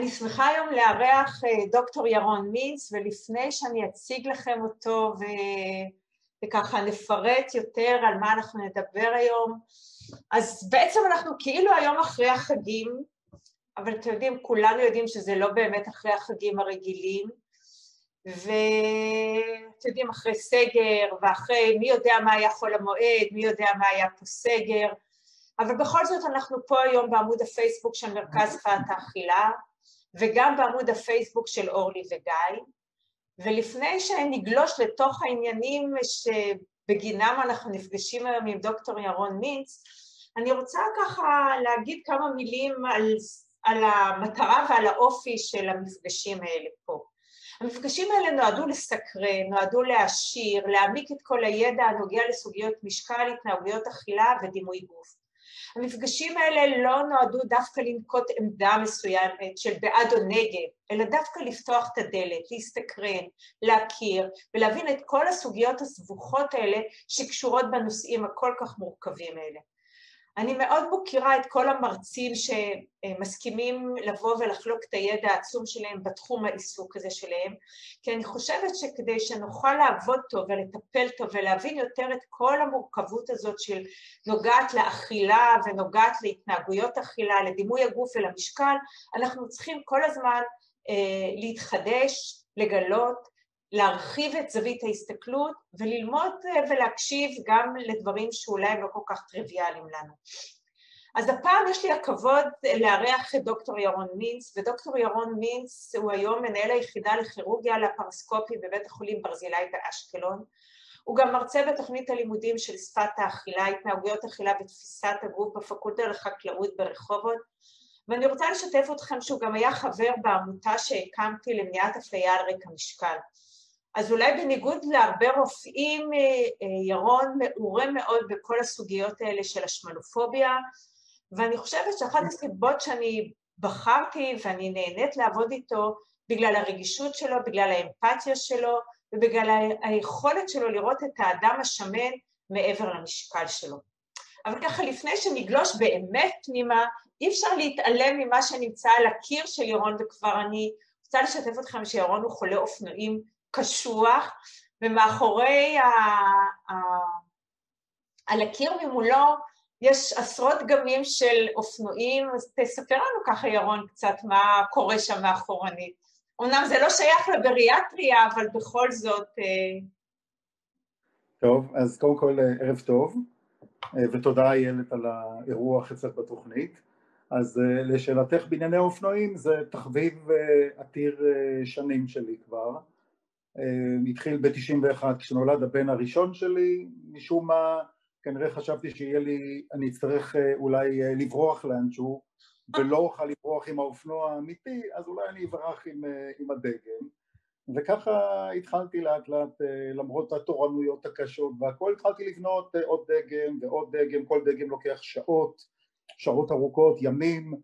אני שמחה היום לארח דוקטור ירון מינץ, ולפני שאני אציג לכם אותו ו... וככה נפרט יותר על מה אנחנו נדבר היום, אז בעצם אנחנו כאילו היום אחרי החגים, אבל אתם יודעים, כולנו יודעים שזה לא באמת אחרי החגים הרגילים, ואתם יודעים, אחרי סגר, ואחרי מי יודע מה היה חול המועד, מי יודע מה היה פה סגר, אבל בכל זאת אנחנו פה היום בעמוד הפייסבוק של מרכז שפת האכילה, וגם בעמוד הפייסבוק של אורלי וגיא, ולפני שנגלוש לתוך העניינים שבגינם אנחנו נפגשים היום עם דוקטור ירון מינץ, אני רוצה ככה להגיד כמה מילים על, על המטרה ועל האופי של המפגשים האלה פה. המפגשים האלה נועדו לסקרן, נועדו להעשיר, להעמיק את כל הידע הנוגע לסוגיות משקל, התנהגויות אכילה ודימוי גוף. המפגשים האלה לא נועדו דווקא לנקוט עמדה מסוימת של בעד או נגד, אלא דווקא לפתוח את הדלת, להסתקרן, להכיר ולהבין את כל הסוגיות הסבוכות האלה שקשורות בנושאים הכל כך מורכבים האלה. אני מאוד מוקירה את כל המרצים שמסכימים לבוא ולחלוק את הידע העצום שלהם בתחום העיסוק הזה שלהם, כי אני חושבת שכדי שנוכל לעבוד טוב ולטפל טוב ולהבין יותר את כל המורכבות הזאת של נוגעת לאכילה ונוגעת להתנהגויות אכילה, לדימוי הגוף ולמשקל, אנחנו צריכים כל הזמן אה, להתחדש, לגלות, להרחיב את זווית ההסתכלות וללמוד אה, ולהקשיב גם לדברים שאולי הם לא כל כך טריוויאליים לנו. אז הפעם יש לי הכבוד לארח את דוקטור ירון מינץ, ודוקטור ירון מינץ הוא היום מנהל היחידה לכירורגיה לפרסקופי בבית החולים ברזילי באשקלון. הוא גם מרצה בתוכנית הלימודים של שפת האכילה, התנהגויות אכילה ותפיסת הגוף בפקולטה לחקלאות ברחובות, ואני רוצה לשתף אתכם שהוא גם היה חבר בעמותה שהקמתי למניעת אפליה על רקע משקל. אז אולי בניגוד להרבה רופאים, אה, אה, ירון מעורה מאוד בכל הסוגיות האלה של השמנופוביה, ואני חושבת שאחת הסיבות שאני בחרתי ואני נהנית לעבוד איתו בגלל הרגישות שלו, בגלל האמפתיה שלו ובגלל היכולת שלו לראות את האדם השמן מעבר למשקל שלו. אבל ככה לפני שנגלוש באמת פנימה, אי אפשר להתעלם ממה שנמצא על הקיר של ירון, וכבר אני רוצה לשתף אתכם שירון הוא חולה אופנועים קשוח, ומאחורי ה... ה... על הקיר ממולו יש עשרות דגמים של אופנועים, אז תספר לנו ככה ירון קצת מה קורה שם מאחורנית. אמנם זה לא שייך לבריאטריה, אבל בכל זאת... אה, טוב, אז קודם כל אה, ערב טוב, אה, ותודה איילת על האירוח אצלך בתוכנית. אז לשאלתך בענייני אופנועים זה תחביב עתיר שנים שלי כבר. אה, התחיל ב-91 כשנולד הבן הראשון שלי, משום מה כנראה חשבתי שיהיה לי, אני אצטרך אה, אולי אה, לברוח לאנשהו ולא אוכל לברוח עם האופנוע האמיתי, אז אולי אני אברח עם, עם הדגם. וככה התחלתי לאט לאט למרות התורנויות הקשות והכל התחלתי לבנות עוד דגם ועוד דגם, כל דגם לוקח שעות, שעות ארוכות, ימים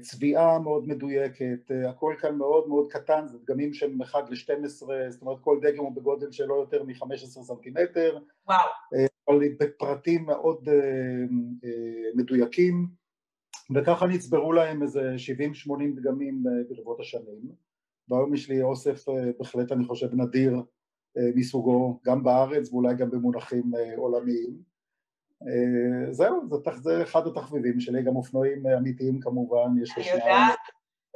צביעה מאוד מדויקת, אה, הכל כאן מאוד מאוד קטן, זה דגמים שהם 1 ל-12, זאת אומרת כל דגם הוא בגודל של לא יותר מ-15 סנטימטר, וואו. אה, אבל בפרטים מאוד מדויקים, וככה נצברו להם איזה 70-80 דגמים ברבות השנים, והיום יש לי אוסף בהחלט אני חושב נדיר מסוגו, גם בארץ ואולי גם במונחים עולמיים. אה, זהו, זה, זה אחד התחביבים שלי, גם אופנועים אמיתיים כמובן, יש לי שניים. אני יודעת,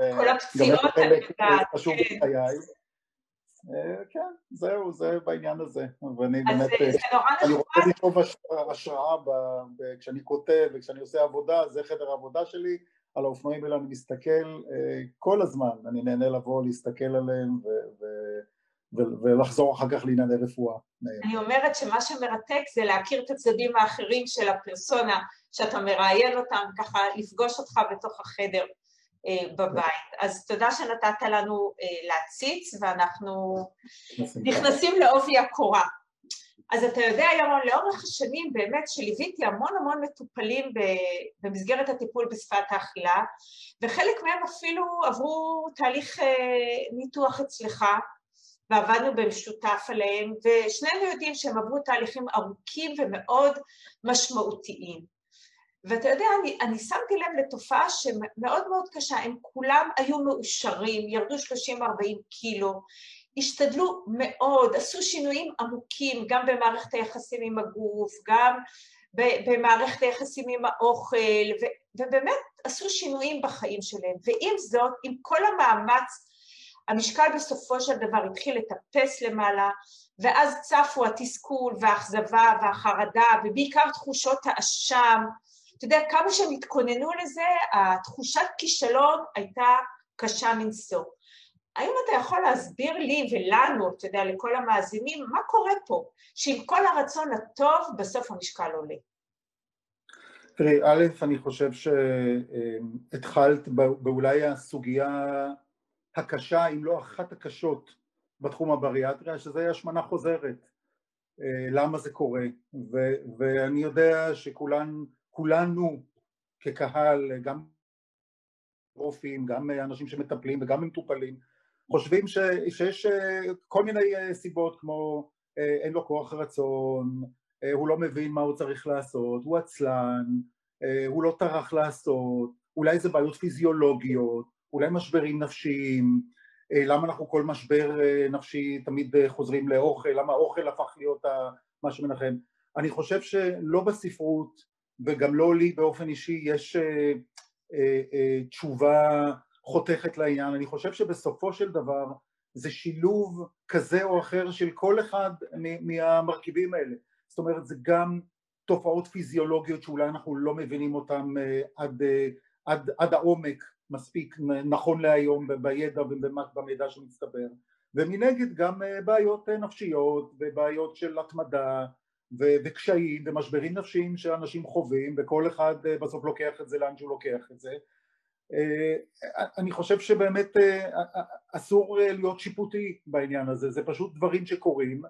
אה, כל הפציעות, אני יודעת. חשוב כן. בחיי. אה, כן, זהו, זה בעניין הזה. ואני באמת, אני רוצה לכתוב השראה כשאני כותב וכשאני עושה עבודה, זה חדר העבודה שלי, על האופנועים האלה אני מסתכל כל הזמן, אני נהנה לבוא, להסתכל עליהם ולחזור אחר כך לענייני רפואה. אני אומרת שמה שמרתק זה להכיר את הצדדים האחרים של הפרסונה, שאתה מראיין אותם, ככה לפגוש אותך בתוך החדר אה, בבית. אז תודה שנתת לנו אה, להציץ, ואנחנו נכנסים לעובי הקורה. אז אתה יודע, ירון, לאורך השנים באמת שליוויתי המון המון מטופלים במסגרת הטיפול בשפת האכילה, וחלק מהם אפילו עברו תהליך אה, ניתוח אצלך, ועבדנו במשותף עליהם, ושנינו יודעים שהם עברו תהליכים ארוכים ומאוד משמעותיים. ואתה יודע, אני, אני שמתי לב לתופעה שמאוד מאוד קשה, הם כולם היו מאושרים, ירדו 30-40 קילו, השתדלו מאוד, עשו שינויים עמוקים גם במערכת היחסים עם הגוף, גם במערכת היחסים עם האוכל, ו, ובאמת עשו שינויים בחיים שלהם. ועם זאת, עם כל המאמץ, המשקל בסופו של דבר התחיל לטפס למעלה, ואז צפו התסכול והאכזבה והחרדה, ובעיקר תחושות האשם. אתה יודע, כמה שהם התכוננו לזה, התחושת כישלון הייתה קשה מנשוא. האם אתה יכול להסביר לי ולנו, אתה יודע, לכל המאזינים, מה קורה פה, שעם כל הרצון הטוב, בסוף המשקל עולה? תראי, א', אני חושב שהתחלת באולי הסוגיה הקשה, אם לא אחת הקשות בתחום הבריאטריה, שזה השמנה חוזרת. למה זה קורה? ו- ואני יודע שכולנו כקהל, גם רופאים, גם אנשים שמטפלים וגם מטופלים, חושבים ש, שיש אה, כל מיני אה, סיבות כמו אה, אין לו כוח רצון, הוא לא מבין מה הוא צריך לעשות, הוא עצלן, הוא לא טרח לעשות, אולי זה בעיות פיזיולוגיות, אולי משברים נפשיים, למה אנחנו כל משבר נפשי תמיד חוזרים לאוכל, למה אוכל הפך להיות מה שמנחם. אני חושב שלא בספרות וגם לא לי באופן אישי יש תשובה חותכת לעניין, אני חושב שבסופו של דבר זה שילוב כזה או אחר של כל אחד מהמרכיבים האלה, זאת אומרת זה גם תופעות פיזיולוגיות שאולי אנחנו לא מבינים אותן אה, עד, אה, עד, עד העומק מספיק נכון להיום בידע ובמידע שמצטבר. ומנגד גם אה, בעיות נפשיות ובעיות של התמדה וקשיים ומשברים נפשיים שאנשים חווים וכל אחד בסוף לוקח את זה לאן שהוא לוקח את זה. אה, אני חושב שבאמת אה, אסור אה, להיות שיפוטי בעניין הזה, זה פשוט דברים שקורים.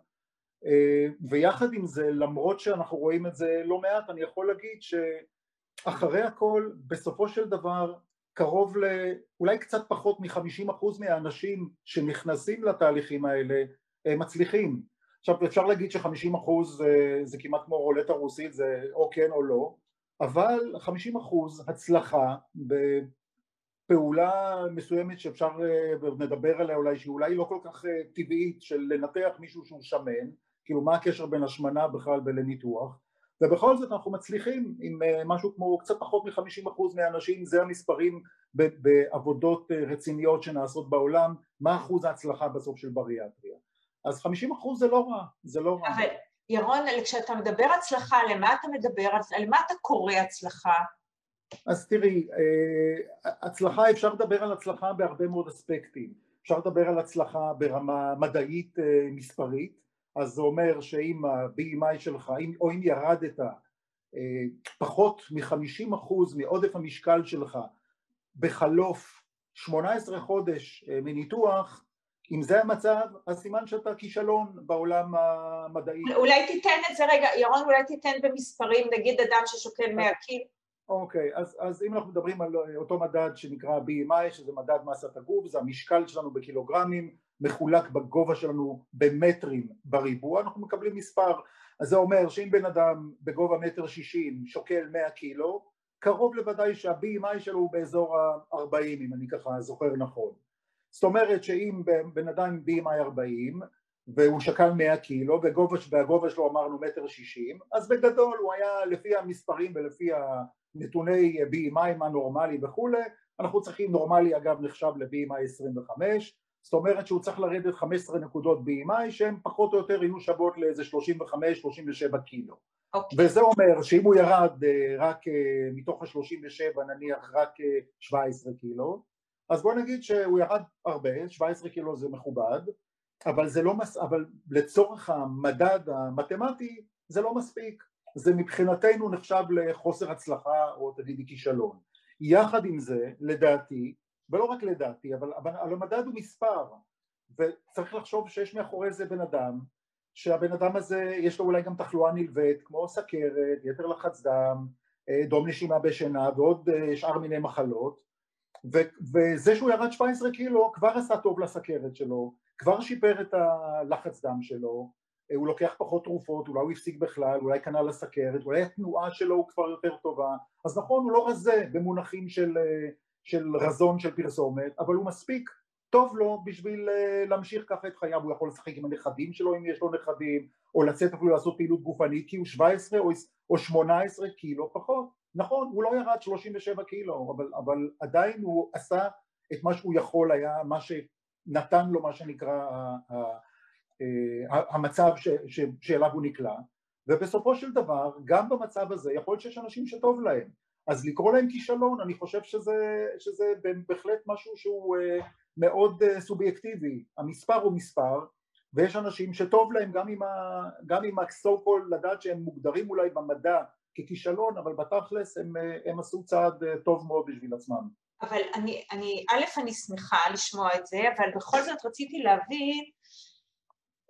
ויחד עם זה למרות שאנחנו רואים את זה לא מעט אני יכול להגיד שאחרי הכל בסופו של דבר קרוב לאולי קצת פחות מחמישים אחוז מהאנשים שנכנסים לתהליכים האלה מצליחים. עכשיו אפשר להגיד שחמישים אחוז זה, זה כמעט כמו רולטה רוסית זה או כן או לא אבל חמישים אחוז הצלחה פעולה מסוימת שאפשר לדבר עליה אולי שהיא אולי לא כל כך אה, טבעית של לנתח מישהו שהוא שמן כאילו מה הקשר בין השמנה בכלל ולניתוח ובכל זאת אנחנו מצליחים עם אה, משהו כמו קצת פחות מחמישים אחוז מהאנשים זה המספרים בעבודות אה, רציניות שנעשות בעולם מה אחוז ההצלחה בסוף של בריאטריה. אז חמישים אחוז זה לא רע זה לא רע. אבל ירון כשאתה מדבר הצלחה למה אתה מדבר על מה אתה קורא הצלחה? אז תראי, אה, הצלחה, אפשר לדבר על הצלחה בהרבה מאוד אספקטים. אפשר לדבר על הצלחה ברמה מדעית מספרית, אז זה אומר שאם ה-BMI שלך, או אם ירדת אה, פחות מ-50% מעודף המשקל שלך בחלוף 18 חודש מניתוח, אם זה המצב, אז סימן שאתה כישלון בעולם המדעי. אולי תיתן את זה רגע, ירון, אולי תיתן במספרים, נגיד אדם ששוקל 100 קילו. אוקיי, okay, אז, אז אם אנחנו מדברים על אותו מדד שנקרא BMI, שזה מדד מסת הגוף, זה המשקל שלנו בקילוגרמים, מחולק בגובה שלנו במטרים בריבוע, אנחנו מקבלים מספר, אז זה אומר שאם בן אדם בגובה מטר שישים שוקל 100 קילו, קרוב לוודאי שה-BMI שלו הוא באזור ה-40 אם אני ככה זוכר נכון. זאת אומרת שאם בן אדם BMI 40 והוא שקל 100 קילו והגובה שלו אמרנו מטר שישים אז בגדול הוא היה לפי המספרים ולפי נתוני BMI, מה נורמלי וכולי, אנחנו צריכים, נורמלי אגב נחשב ל-BMI 25, זאת אומרת שהוא צריך לרדת 15 נקודות BMI שהן פחות או יותר יהיו שוות לאיזה 35-37 קילו. Okay. אוקיי. וזה אומר שאם הוא ירד אה, רק אה, מתוך ה-37 נניח רק 17 אה, קילו, אז בוא נגיד שהוא ירד הרבה, 17 קילו זה מכובד, אבל זה לא מס... אבל לצורך המדד המתמטי זה לא מספיק. זה מבחינתנו נחשב לחוסר הצלחה או תגידי כישלון. יחד עם זה, לדעתי, ולא רק לדעתי, אבל, אבל המדד הוא מספר, וצריך לחשוב שיש מאחורי זה בן אדם, שהבן אדם הזה יש לו אולי גם תחלואה נלווית, כמו סכרת, יתר לחץ דם, אה, דום נשימה בשינה ועוד אה, שאר מיני מחלות, ו- וזה שהוא ירד 17 קילו כבר עשה טוב לסכרת שלו, כבר שיפר את הלחץ דם שלו, הוא לוקח פחות תרופות, אולי הוא הפסיק בכלל, אולי קנה לסכרת, אולי התנועה שלו הוא כבר יותר טובה, אז נכון הוא לא רזה במונחים של, של רזון של פרסומת, אבל הוא מספיק טוב לו בשביל להמשיך ככה את חייו, הוא יכול לשחק עם הנכדים שלו אם יש לו נכדים, או לצאת אפילו לעשות פעילות גופנית כי הוא 17 או 18 קילו פחות, נכון הוא לא ירד 37 קילו, אבל, אבל עדיין הוא עשה את מה שהוא יכול היה, מה שנתן לו מה שנקרא אה, המצב ש, ש, שאליו הוא נקלע. ובסופו של דבר גם במצב הזה יכול להיות שיש אנשים שטוב להם אז לקרוא להם כישלון אני חושב שזה, שזה בהחלט משהו שהוא אה, מאוד אה, סובייקטיבי. המספר הוא מספר ויש אנשים שטוב להם גם עם, עם ה-so called לדעת שהם מוגדרים אולי במדע ככישלון אבל בתכלס הם, הם עשו צעד טוב מאוד בשביל עצמם. אבל אני, אני, א', אני שמחה לשמוע את זה, אבל בכל זאת רציתי להבין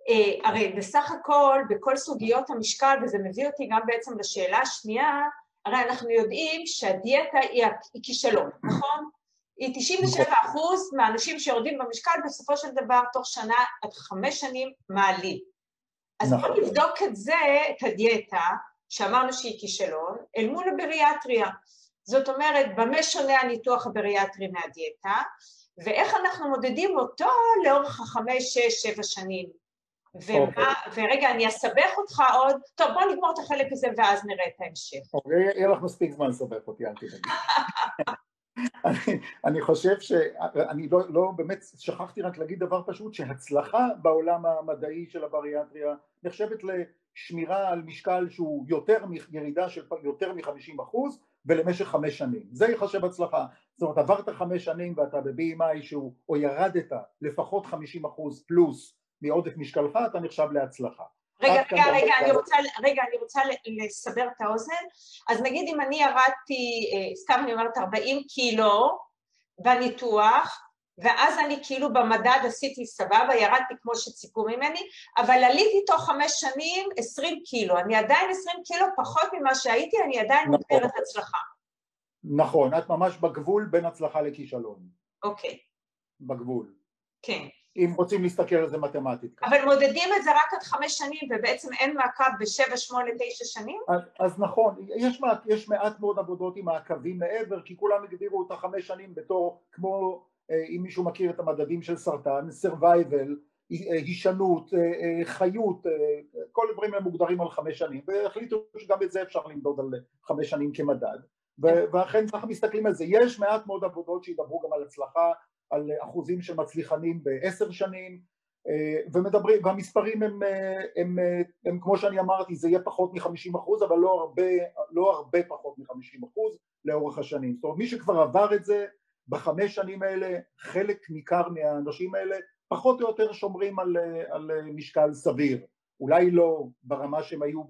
אה, הרי בסך הכל בכל סוגיות המשקל, וזה מביא אותי גם בעצם לשאלה השנייה, הרי אנחנו יודעים שהדיאטה היא, היא כישלון, נכון? היא 97 אחוז מהאנשים שיורדים במשקל בסופו של דבר תוך שנה עד חמש שנים מעלים. אז בואו נכון. נבדוק את זה, את הדיאטה, שאמרנו שהיא כישלון, אל מול הבריאטריה. זאת אומרת, במה שונה הניתוח הבריאטרי מהדיאטה, ואיך אנחנו מודדים אותו לאורך החמש, שש, שבע שנים. ומה. אוקיי. ורגע, אני אסבך אותך עוד, טוב בוא נגמור את החלק הזה ואז נראה את ההמשך. אוקיי, יהיה לך מספיק זמן לסבך אותי, אל תדאגי. אני, אני חושב שאני לא, לא, באמת שכחתי רק להגיד דבר פשוט שהצלחה בעולם המדעי של הבריאטריה נחשבת לשמירה על משקל שהוא יותר מירידה של יותר מ-50 אחוז ולמשך חמש שנים זה ייחשב הצלחה זאת אומרת עברת חמש שנים ואתה ב-BMI שהוא או ירדת לפחות 50 אחוז פלוס מעודף משקלך אתה נחשב להצלחה. רגע, רגע, רגע, אני רוצה, רגע, אני רוצה לסבר את האוזן. אז נגיד אם אני ירדתי, אה, סתם אני אומרת 40 קילו בניתוח, ואז אני כאילו במדד עשיתי סבבה, ירדתי כמו שציפו ממני, אבל עליתי תוך חמש שנים 20 קילו, אני עדיין 20 קילו פחות ממה שהייתי, אני עדיין נכון. מוגדרת הצלחה. נכון, את ממש בגבול בין הצלחה לכישלון. אוקיי. בגבול. כן. אם רוצים להסתכל על זה מתמטית. אבל מודדים את זה רק עד חמש שנים ובעצם אין מעקב בשבע, שמונה, תשע שנים? אז, אז נכון, יש מעט, יש מעט מאוד עבודות עם מעקבים מעבר כי כולם הגדירו את החמש שנים בתור כמו אה, אם מישהו מכיר את המדדים של סרטן, survival, אה, הישנות, אה, חיות, כל הדברים הם מוגדרים על חמש שנים והחליטו שגם את זה אפשר למדוד על חמש שנים כמדד ואכן ככה מסתכלים על זה, יש מעט מאוד עבודות שידברו גם על הצלחה על אחוזים של מצליחנים בעשר שנים אה, ומדברים, והמספרים הם, אה, הם, הם, אה, הם כמו שאני אמרתי זה יהיה פחות מ-50 אחוז אבל לא הרבה, לא הרבה פחות מ-50 אחוז לאורך השנים. זאת אומרת מי שכבר עבר את זה בחמש שנים האלה חלק ניכר מהאנשים האלה פחות או יותר שומרים על, על משקל סביר. אולי לא ברמה שהם היו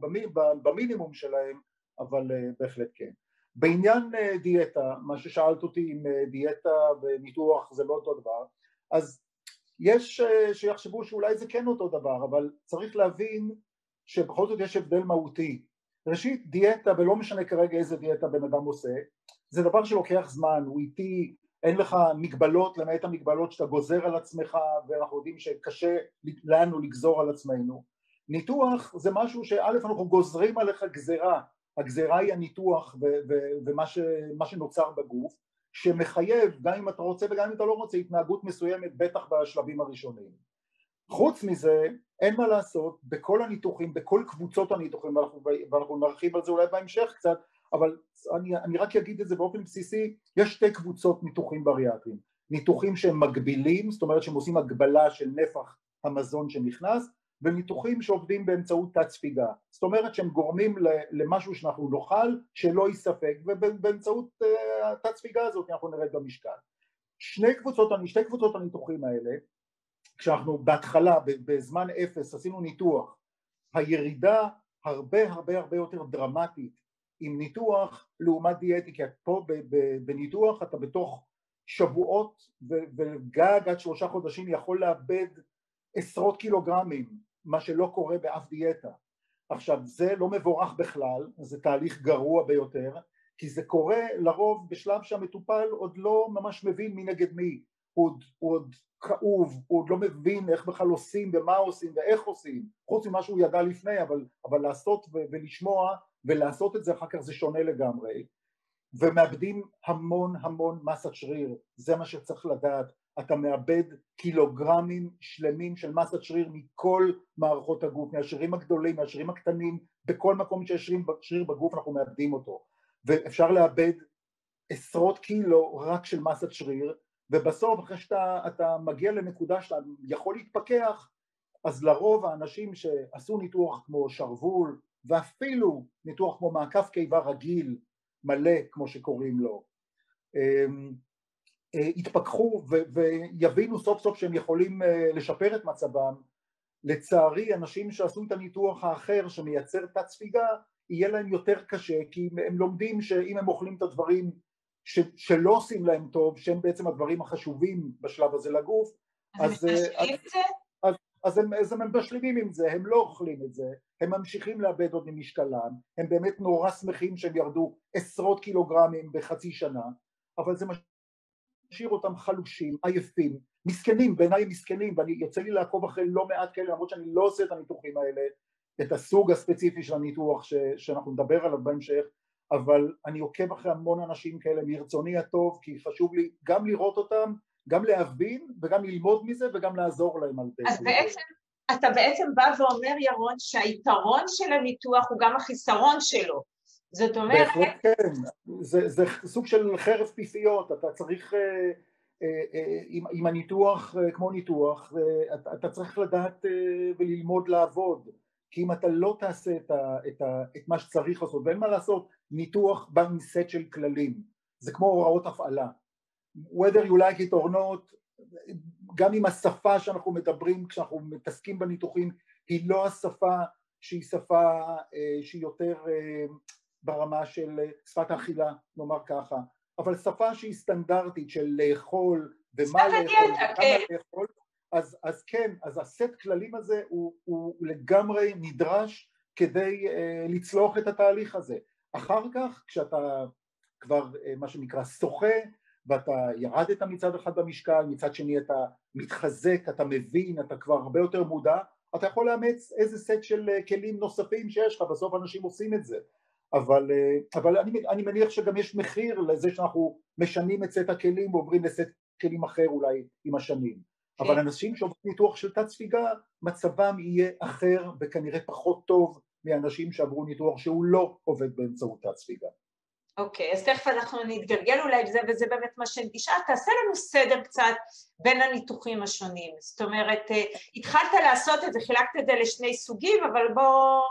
במינימום שלהם אבל בהחלט כן בעניין אה, דיאטה, מה ששאלת אותי אם אה, דיאטה וניתוח זה לא אותו דבר, אז יש אה, שיחשבו שאולי זה כן אותו דבר, אבל צריך להבין שבכל זאת יש הבדל מהותי. ראשית, דיאטה, ולא משנה כרגע איזה דיאטה בן אדם עושה, זה דבר שלוקח זמן, הוא איטי, אין לך מגבלות למעט המגבלות שאתה גוזר על עצמך ואנחנו יודעים שקשה לנו לגזור על עצמנו. ניתוח זה משהו שא' אנחנו גוזרים עליך גזרה הגזירה היא הניתוח ומה ש, שנוצר בגוף שמחייב גם אם אתה רוצה וגם אם אתה לא רוצה התנהגות מסוימת בטח בשלבים הראשונים. חוץ מזה אין מה לעשות בכל הניתוחים בכל קבוצות הניתוחים ואנחנו, ואנחנו נרחיב על זה אולי בהמשך קצת אבל אני, אני רק אגיד את זה באופן בסיסי יש שתי קבוצות ניתוחים בריאטריים. ניתוחים שהם מגבילים זאת אומרת שהם עושים הגבלה של נפח המזון שנכנס וניתוחים שעובדים באמצעות תת ספיגה. זאת אומרת שהם גורמים למשהו שאנחנו נאכל שלא ייספק ובאמצעות אה, התת ספיגה הזאת אנחנו נרד במשקל. שני קבוצות, שתי קבוצות הניתוחים האלה כשאנחנו בהתחלה בזמן אפס עשינו ניתוח הירידה הרבה הרבה הרבה יותר דרמטית עם ניתוח לעומת דיאטי כי פה בניתוח אתה בתוך שבועות וגג עד שלושה חודשים יכול לאבד עשרות קילוגרמים, מה שלא קורה באף דיאטה. עכשיו זה לא מבורך בכלל, זה תהליך גרוע ביותר, כי זה קורה לרוב בשלב שהמטופל עוד לא ממש מבין מי נגד מי, הוא עוד, הוא עוד כאוב, הוא עוד לא מבין איך בכלל עושים ומה עושים ואיך עושים, חוץ ממה שהוא ידע לפני, אבל, אבל לעשות ו- ולשמוע ולעשות את זה אחר כך זה שונה לגמרי, ומאבדים המון המון מסת שריר, זה מה שצריך לדעת, אתה מאבד קילוגרמים שלמים של מסת שריר מכל מערכות הגוף, מהשרירים הגדולים, מהשרירים הקטנים, בכל מקום שיש שריר בגוף אנחנו מאבדים אותו, ואפשר לאבד עשרות קילו רק של מסת שריר, ובסוף אחרי שאתה מגיע לנקודה שאתה יכול להתפכח, אז לרוב האנשים שעשו ניתוח כמו שרוול, ואפילו ניתוח כמו מעקף קיבה רגיל, מלא כמו שקוראים לו, אמ, יתפכחו ויבינו סוף סוף שהם יכולים אה, לשפר את מצבם. לצערי אנשים שעשו את הניתוח האחר שמייצר תת ספיגה יהיה להם יותר קשה כי הם לומדים שאם הם אוכלים את הדברים ש, שלא עושים להם טוב שהם בעצם הדברים החשובים בשלב הזה לגוף אז, אז, אז, אז, אז הם, אז הם משלימים עם זה, הם לא אוכלים את זה, הם ממשיכים לאבד עוד ממשקלם, הם באמת נורא שמחים שהם ירדו עשרות קילוגרמים בחצי שנה, אבל זה משאיר אותם חלושים, עייפים, מסכנים, בעיניי מסכנים, ואני יוצא לי לעקוב אחרי לא מעט כאלה, למרות שאני לא עושה את הניתוחים האלה, את הסוג הספציפי של הניתוח ש, שאנחנו נדבר עליו בהמשך, אבל אני עוקב אחרי המון אנשים כאלה מרצוני הטוב, כי חשוב לי גם לראות אותם, גם להבין וגם ללמוד מזה וגם לעזור להם על זה. אז בעצם, אתה בעצם בא ואומר ירון שהיתרון של הניתוח הוא גם החיסרון שלו. זאת אומרת... בהחלט כן, זה, זה סוג של חרב פיפיות, אתה צריך, אה, אה, אה, עם, עם הניתוח כמו ניתוח, אתה, אתה צריך לדעת וללמוד לעבוד, כי אם אתה לא תעשה את, ה, את, ה, את מה שצריך לעשות, ואין מה לעשות, ניתוח בא עם סט של כללים, זה כמו הוראות הפעלה, whether you like it or not, גם אם השפה שאנחנו מדברים כשאנחנו מתעסקים בניתוחים היא לא השפה שהיא שפה אה, שהיא יותר אה, ברמה של שפת האכילה, נאמר ככה, אבל שפה שהיא סטנדרטית של לאכול ומה לאכול וכמה כן. לאכול, אז, אז כן, אז הסט כללים הזה הוא, הוא לגמרי נדרש כדי uh, לצלוח את התהליך הזה. אחר כך כשאתה כבר uh, מה שנקרא שוחה ואתה ירדת מצד אחד במשקל, מצד שני אתה מתחזק, אתה מבין, אתה כבר הרבה יותר מודע, אתה יכול לאמץ איזה סט של אה, כלים נוספים שיש לך, בסוף אנשים עושים את זה. אבל, אה, אבל אני, אני מניח שגם יש מחיר לזה שאנחנו משנים את סט הכלים ועוברים לסט כלים אחר אולי עם השנים. כן. אבל אנשים שעוברים ניתוח של תת ספיגה, מצבם יהיה אחר וכנראה פחות טוב מאנשים שעברו ניתוח שהוא לא עובד באמצעות תת ספיגה. אוקיי, אז תכף אנחנו נתגלגל אולי לזה, וזה באמת מה שנשאל. תעשה לנו סדר קצת בין הניתוחים השונים. זאת אומרת, אה, התחלת לעשות את זה, חילקת את זה לשני סוגים, אבל בוא...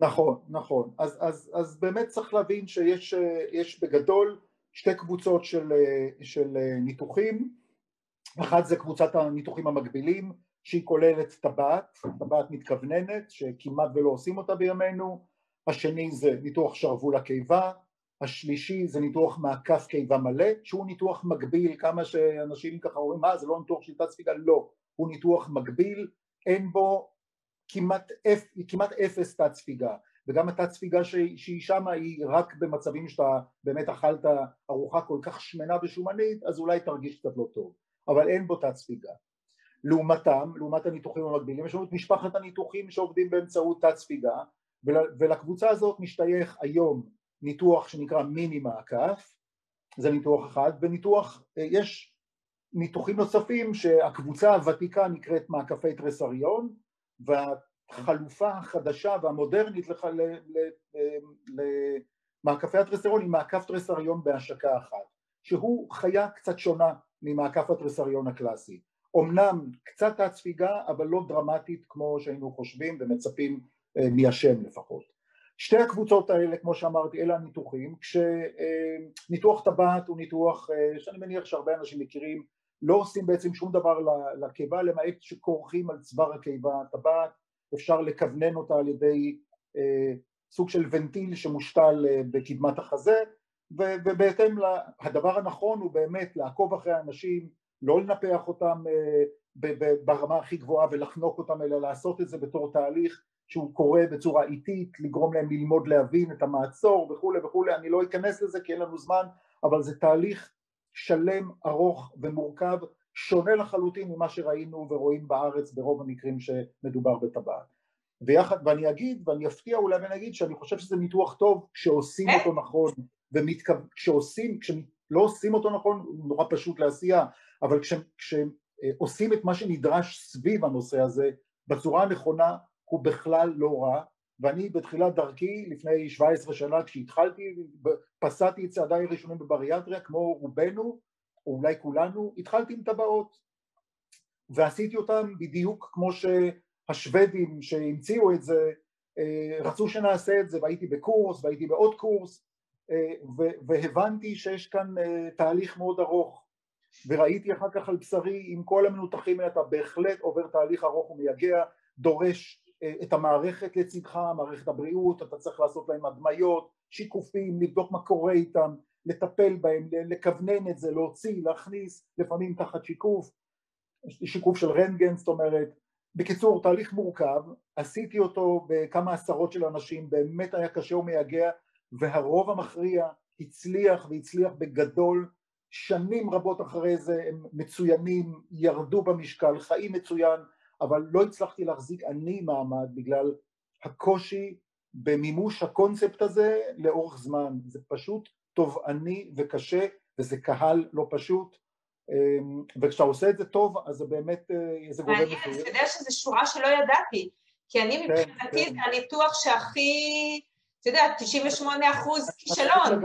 נכון, נכון. אז, אז, אז באמת צריך להבין שיש בגדול שתי קבוצות של, של ניתוחים. אחת זה קבוצת הניתוחים המקבילים, שהיא כוללת טבעת, טבעת מתכווננת, שכמעט ולא עושים אותה בימינו. השני זה ניתוח שרוול הקיבה, השלישי זה ניתוח מעקף קיבה מלא שהוא ניתוח מקביל כמה שאנשים ככה אומרים מה זה לא ניתוח של תת ספיגה לא הוא ניתוח מקביל אין בו כמעט, אפ, כמעט אפס תת ספיגה וגם התת ספיגה שהיא שמה היא רק במצבים שאתה באמת אכלת ארוחה כל כך שמנה ושומנית אז אולי תרגיש קצת לא טוב אבל אין בו תת ספיגה. לעומתם, לעומת הניתוחים המקבילים יש לנו את משפחת הניתוחים שעובדים באמצעות תת ספיגה ולקבוצה הזאת משתייך היום ניתוח שנקרא מיני מעקף, זה ניתוח אחד, וניתוח, אה, יש ניתוחים נוספים שהקבוצה הוותיקה נקראת מעקפי תרסריון והחלופה החדשה והמודרנית למעקפי התרסריון היא מעקף תרסריון בהשקה אחת שהוא חיה קצת שונה ממעקף התרסריון הקלאסי. אמנם קצת תת ספיגה אבל לא דרמטית כמו שהיינו חושבים ומצפים אה, מהשם לפחות. שתי הקבוצות האלה כמו שאמרתי אלה הניתוחים. כשניתוח טבעת הוא ניתוח אה, שאני מניח שהרבה אנשים מכירים לא עושים בעצם שום דבר לקיבה למעט שכורכים על צוואר הקיבה טבעת אפשר לכוונן אותה על ידי אה, סוג של ונטיל שמושתל אה, בקדמת החזה ובהתאם הדבר הנכון הוא באמת לעקוב אחרי האנשים לא לנפח אותם ברמה הכי גבוהה ולחנוק אותם אלא לעשות את זה בתור תהליך שהוא קורה בצורה איטית, לגרום להם ללמוד להבין את המעצור וכולי וכולי, אני לא אכנס לזה כי אין לנו זמן, אבל זה תהליך שלם, ארוך ומורכב שונה לחלוטין ממה שראינו ורואים בארץ ברוב המקרים שמדובר בטבעת. ויחד, ואני אגיד, ואני אפתיע אולי ואני אגיד שאני חושב שזה ניתוח טוב כשעושים אותו נכון, וכשעושים, כשלא עושים אותו נכון, הוא נורא פשוט לעשייה, אבל כשעושים את מה שנדרש סביב הנושא הזה בצורה הנכונה, הוא בכלל לא רע, ואני בתחילת דרכי, לפני 17 שנה כשהתחלתי, פסעתי את צעדיי הראשונים בבריאטריה, כמו רובנו, או אולי כולנו, התחלתי עם טבעות, ועשיתי אותם בדיוק כמו שהשוודים שהמציאו את זה, אה, רצו שנעשה את זה, והייתי בקורס, והייתי בעוד קורס, אה, והבנתי שיש כאן אה, תהליך מאוד ארוך, וראיתי אחר כך על בשרי, עם כל המנותחים האלה, אתה בהחלט עובר תהליך ארוך ומייגע, דורש את המערכת לצדך, מערכת הבריאות, אתה צריך לעשות להם הדמיות, שיקופים, לבדוק מה קורה איתם, לטפל בהם, לכוונן את זה, להוציא, להכניס, לפעמים תחת שיקוף, שיקוף של רנטגן, זאת אומרת, בקיצור תהליך מורכב, עשיתי אותו בכמה עשרות של אנשים, באמת היה קשה ומייגע והרוב המכריע הצליח והצליח בגדול, שנים רבות אחרי זה הם מצוינים, ירדו במשקל, חיים מצוין, אבל לא הצלחתי להחזיק אני מעמד בגלל הקושי במימוש הקונספט הזה לאורך זמן, זה פשוט תובעני וקשה וזה קהל לא פשוט אמ, וכשאתה עושה את זה טוב אז זה באמת, אה, זה גורם. מעניין, אתה יודע שזו שורה שלא ידעתי, כי אני כן, מבחינתי כן. זה הניתוח שהכי, אתה יודע, 98 אחוז כישלון.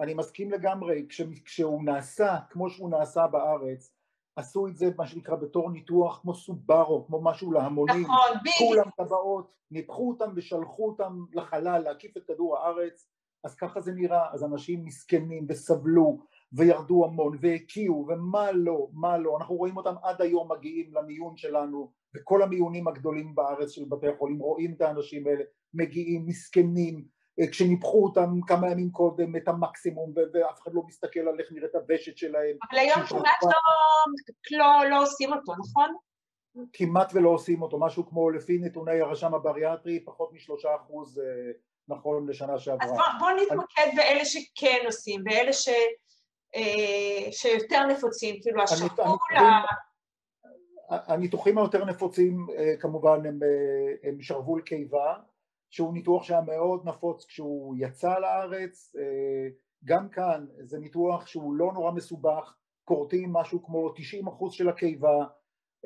אני מסכים לגמרי, כשהוא נעשה כמו שהוא נעשה בארץ עשו את זה מה שנקרא בתור ניתוח כמו סובארו, כמו משהו להמונים, נכון, כולם טבעות, ניפחו אותם ושלחו אותם לחלל להקיף את כדור הארץ, אז ככה זה נראה, אז אנשים מסכנים וסבלו וירדו המון והקיאו ומה לא, מה לא, אנחנו רואים אותם עד היום מגיעים למיון שלנו וכל המיונים הגדולים בארץ של בתי החולים רואים את האנשים האלה מגיעים מסכנים כשניפחו אותם כמה ימים קודם את המקסימום ואף אחד לא מסתכל על איך נראית הוושת שלהם. אבל היום כמעט לא, לא, לא עושים אותו, נכון? כמעט ולא עושים אותו, משהו כמו לפי נתוני הרשם הבריאטרי פחות משלושה אחוז אה, נכון לשנה שעברה. אז בוא, בוא נתמקד אני... באלה שכן עושים, באלה ש, אה, שיותר נפוצים, כאילו השחור, הניתוחים היותר נפוצים כמובן הם, הם שרוול קיבה שהוא ניתוח שהיה מאוד נפוץ כשהוא יצא לארץ, אה, גם כאן זה ניתוח שהוא לא נורא מסובך, כורתים משהו כמו 90% של הקיבה,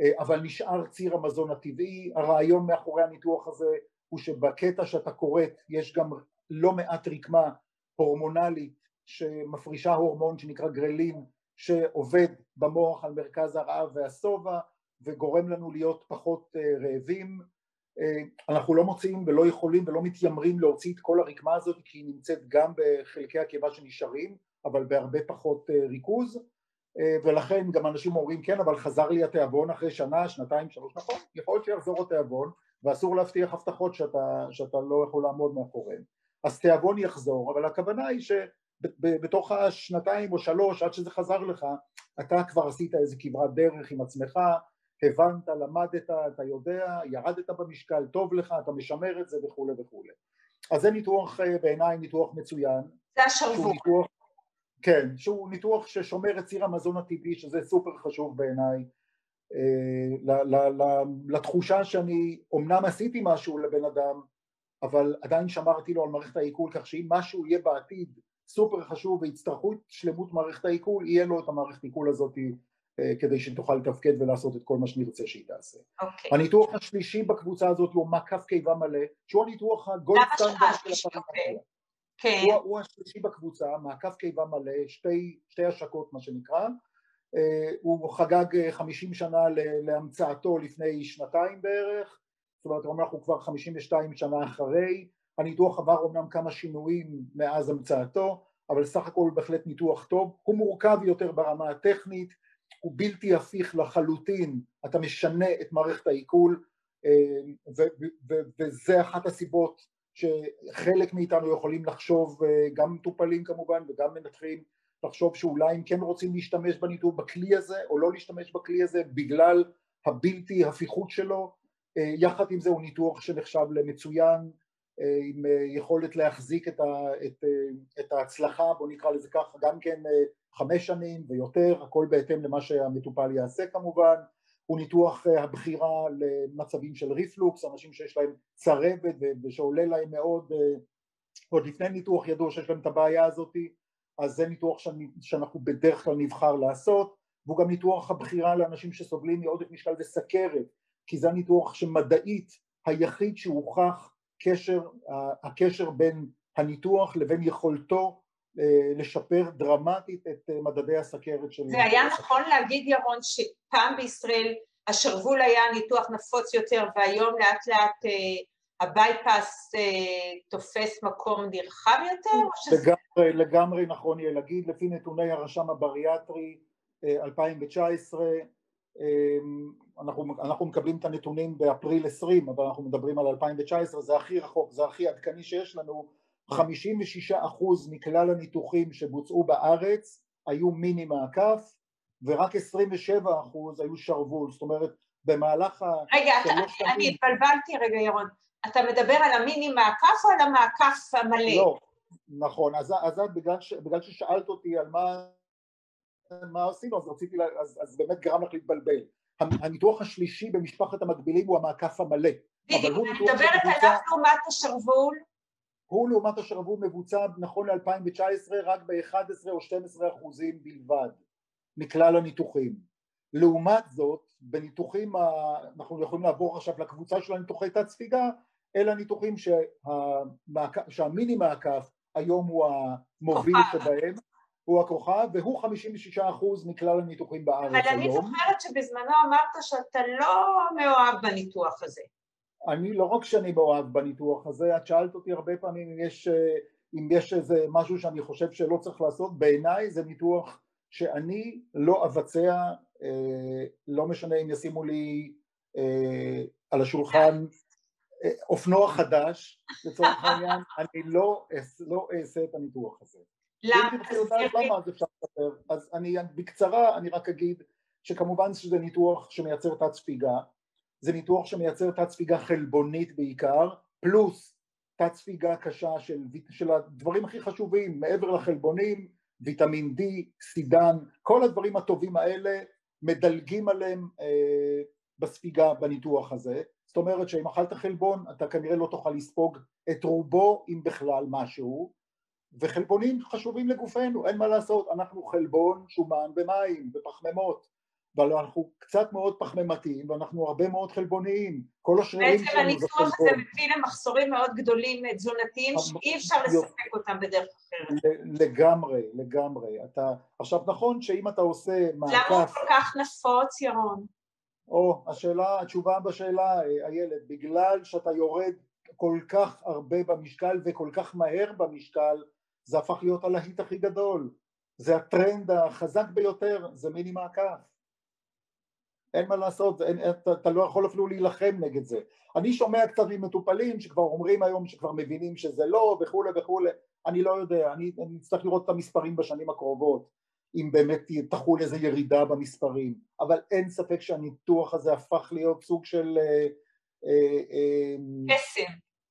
אה, אבל נשאר ציר המזון הטבעי, הרעיון מאחורי הניתוח הזה הוא שבקטע שאתה כורת יש גם לא מעט רקמה הורמונלית שמפרישה הורמון שנקרא גרלין שעובד במוח על מרכז הרעב והשובע וגורם לנו להיות פחות אה, רעבים אנחנו לא מוצאים ולא יכולים ולא מתיימרים להוציא את כל הרקמה הזאת כי היא נמצאת גם בחלקי הקיבה שנשארים אבל בהרבה פחות אה, ריכוז. אה, ולכן גם אנשים אומרים כן אבל חזר לי התיאבון אחרי שנה, שנתיים, שלוש, נכון, יכול להיות שיחזור התיאבון ואסור להבטיח הבטחות שאתה, שאתה לא יכול לעמוד מאחוריהן. אז תיאבון יחזור אבל הכוונה היא שבתוך השנתיים או שלוש עד שזה חזר לך אתה כבר עשית איזה כברת דרך עם עצמך הבנת, למדת, אתה יודע, ירדת במשקל, טוב לך, אתה משמר את זה וכולי וכולי. אז זה ניתוח אה, בעיניי ניתוח מצוין. זה השרוול. כן, שהוא ניתוח ששומר את ציר המזון הטבעי, שזה סופר חשוב בעיניי. אה, לתחושה שאני אומנם עשיתי משהו לבן אדם, אבל עדיין שמרתי לו על מערכת העיכול, כך שאם משהו יהיה בעתיד סופר חשוב ויצטרכו את שלמות מערכת העיכול, יהיה לו את המערכת העיכול הזאת כדי שתוכל לתפקד ולעשות את כל מה שנרצה שהיא תעשה. Okay. אוקיי. הניתוח השלישי בקבוצה הזאת הוא מקף קיבה מלא, שהוא הניתוח הגולד סטנדרט של הפרמטר. כן. הוא, הוא השלישי בקבוצה, מעקף קיבה מלא, שתי, שתי השקות מה שנקרא, uh, הוא חגג 50 שנה להמצאתו לפני שנתיים בערך, זאת אומרת אנחנו כבר 52 שנה אחרי, הניתוח עבר אמנם כמה שינויים מאז המצאתו, אבל סך הכל בהחלט ניתוח טוב, הוא מורכב יותר ברמה הטכנית, הוא בלתי הפיך לחלוטין, אתה משנה את מערכת העיכול אה, וזה אחת הסיבות שחלק מאיתנו יכולים לחשוב, אה, גם מטופלים כמובן וגם מנתחים, לחשוב שאולי הם כן רוצים להשתמש בניתוח בכלי הזה או לא להשתמש בכלי הזה בגלל הבלתי הפיכות שלו, אה, יחד עם זה הוא ניתוח שנחשב למצוין עם יכולת להחזיק את, ה, את, את ההצלחה, בוא נקרא לזה ככה, גם כן חמש שנים ויותר, הכל בהתאם למה שהמטופל יעשה כמובן, הוא ניתוח הבחירה למצבים של ריפלוקס, אנשים שיש להם צרבת ושעולה להם מאוד, עוד לפני ניתוח ידוע שיש להם את הבעיה הזאת, אז זה ניתוח שאנחנו בדרך כלל נבחר לעשות, והוא גם ניתוח הבחירה לאנשים שסובלים מעודף משקל וסכרת, כי זה הניתוח שמדעית היחיד שהוכח קשר, הקשר בין הניתוח לבין יכולתו אה, לשפר דרמטית את אה, מדדי הסכרת של... זה היה נכון להגיד ירון שפעם בישראל השרוול היה ניתוח נפוץ יותר והיום לאט לאט אה, ה bypass תופס מקום נרחב יותר? לגמרי, לגמרי נכון יהיה להגיד, לפי נתוני הרשם הבריאטרי 2019 אנחנו, אנחנו מקבלים את הנתונים באפריל 20 אבל אנחנו מדברים על 2019 זה הכי רחוק, זה הכי עדכני שיש לנו. 56% מכלל הניתוחים שבוצעו בארץ היו מיני מעקף ורק 27% היו שרוול, זאת אומרת במהלך ה... רגע, אתה, אני התבלבלתי רגע ירון, אתה מדבר על המיני מעקף או על המעקף המלא? לא, נכון, אז, אז בגלל, ש, בגלל ששאלת אותי על מה, מה עשינו? אז רציתי, אז, אז באמת גרם לך להתבלבל. הניתוח השלישי במשפחת המקבילים הוא המעקף המלא. בדיוק, אני מדברת עליו לעומת השרוול. הוא לעומת השרוול מבוצע נכון ל-2019 רק ב-11 או 12 אחוזים בלבד מכלל הניתוחים. לעומת זאת בניתוחים, ה... אנחנו יכולים לעבור עכשיו לקבוצה של הניתוחי תת ספיגה, אלה הניתוחים שהמעק... שהמיני מעקף היום הוא המוביל שבהם, הוא הכוכב והוא 56 אחוז מכלל הניתוחים בארץ היום. אבל אני זוכרת שבזמנו אמרת שאתה לא מאוהב בניתוח הזה. אני לא רק שאני מאוהב בניתוח הזה, את שאלת אותי הרבה פעמים אם יש, אה, אם יש איזה משהו שאני חושב שלא צריך לעשות, בעיניי זה ניתוח שאני לא אבצע, אה, לא משנה אם ישימו לי אה, על השולחן אופנוע חדש, לצורך העניין, אני לא, לא אעשה את הניתוח הזה. למה? למה אז אפשר? אז אני בקצרה אני רק אגיד שכמובן שזה ניתוח שמייצר תת ספיגה זה ניתוח שמייצר תת ספיגה חלבונית בעיקר, פלוס תת ספיגה קשה של, של הדברים הכי חשובים מעבר לחלבונים, ויטמין D, סידן, כל הדברים הטובים האלה מדלגים עליהם אה, בספיגה בניתוח הזה, זאת אומרת שאם אכלת חלבון אתה כנראה לא תוכל לספוג את רובו אם בכלל משהו, וחלבונים חשובים לגופנו, אין מה לעשות, אנחנו חלבון, שומן ומים ופחמימות אבל אנחנו קצת מאוד פחמימתיים ואנחנו הרבה מאוד חלבוניים, כל השרירים שלנו זה חלבון. בעצם הניתוח הזה מביא למחסורים מאוד גדולים תזונתיים שאי אפשר לספק אותם בדרך אחרת. לגמרי, לגמרי. אתה, עכשיו נכון שאם אתה עושה מעקף... למה הוא כל כך נפוץ, ירון? או, השאלה, התשובה בשאלה, איילת, בגלל שאתה יורד כל כך הרבה במשקל וכל כך מהר במשקל, זה הפך להיות הלהיט הכי גדול. זה הטרנד החזק ביותר, זה מיני מעקף. אין מה לעשות, אין, אתה, אתה לא יכול אפילו להילחם נגד זה. אני שומע קצת ממטופלים שכבר אומרים היום שכבר מבינים שזה לא וכולי וכולי, אני לא יודע, אני, אני אצטרך לראות את המספרים בשנים הקרובות, אם באמת תחול איזה ירידה במספרים, אבל אין ספק שהניתוח הזה הפך להיות סוג של... אה, אה, אה.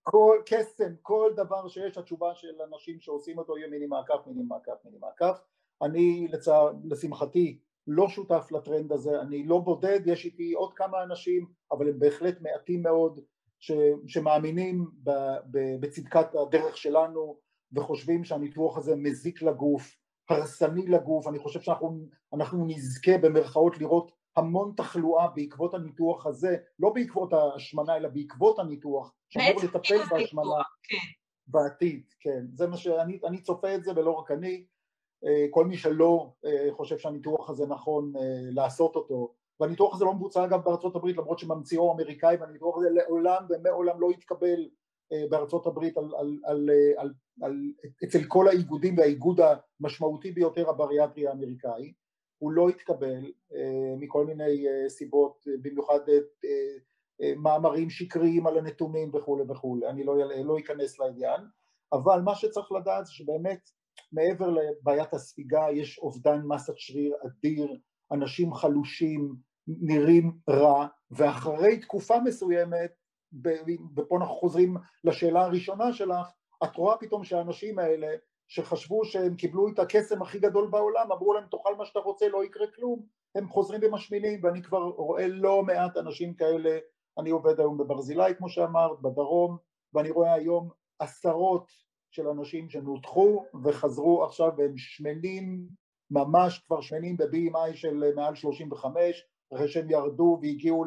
כל קסם, כל דבר שיש, התשובה של אנשים שעושים אותו יהיה מיני מעקף, מיני מעקף, מיני מעקף. אני לצע... לשמחתי לא שותף לטרנד הזה, אני לא בודד, יש איתי עוד כמה אנשים, אבל הם בהחלט מעטים מאוד ש, שמאמינים ב, ב, בצדקת הדרך שלנו וחושבים שהניתוח הזה מזיק לגוף, הרסני לגוף, אני חושב שאנחנו נזכה במרכאות לראות המון תחלואה בעקבות הניתוח הזה, לא בעקבות ההשמנה אלא בעקבות הניתוח, שאמור לטפל בהשמנה כן. בעתיד, כן, זה מה שאני צופה את זה ולא רק אני, אה, כל מי שלא אה, חושב שהניתוח הזה נכון אה, לעשות אותו. והניתוח הזה לא מבוצע אגב בארצות הברית למרות שממציאו אמריקאי והניתוח הזה לעולם ומעולם לא יתקבל בארצות הברית על, על, על, על, על, אצל כל האיגודים והאיגוד המשמעותי ביותר הבריאטרי האמריקאי הוא לא התקבל מכל מיני סיבות במיוחד מאמרים שקריים על הנתונים וכולי וכולי אני לא, לא אכנס לעניין אבל מה שצריך לדעת זה שבאמת מעבר לבעיית הספיגה יש אובדן מסת שריר אדיר, אנשים חלושים, נראים רע, ואחרי תקופה מסוימת ופה אנחנו חוזרים לשאלה הראשונה שלך, את רואה פתאום שהאנשים האלה שחשבו שהם קיבלו את הקסם הכי גדול בעולם, אמרו להם תאכל מה שאתה רוצה, לא יקרה כלום, הם חוזרים ומשמינים ואני כבר רואה לא מעט אנשים כאלה, אני עובד היום בברזילי כמו שאמרת, בדרום, ואני רואה היום עשרות של אנשים שנותחו וחזרו עכשיו והם שמנים, ממש כבר שמנים ב-BMI של מעל 35, אחרי שהם ירדו והגיעו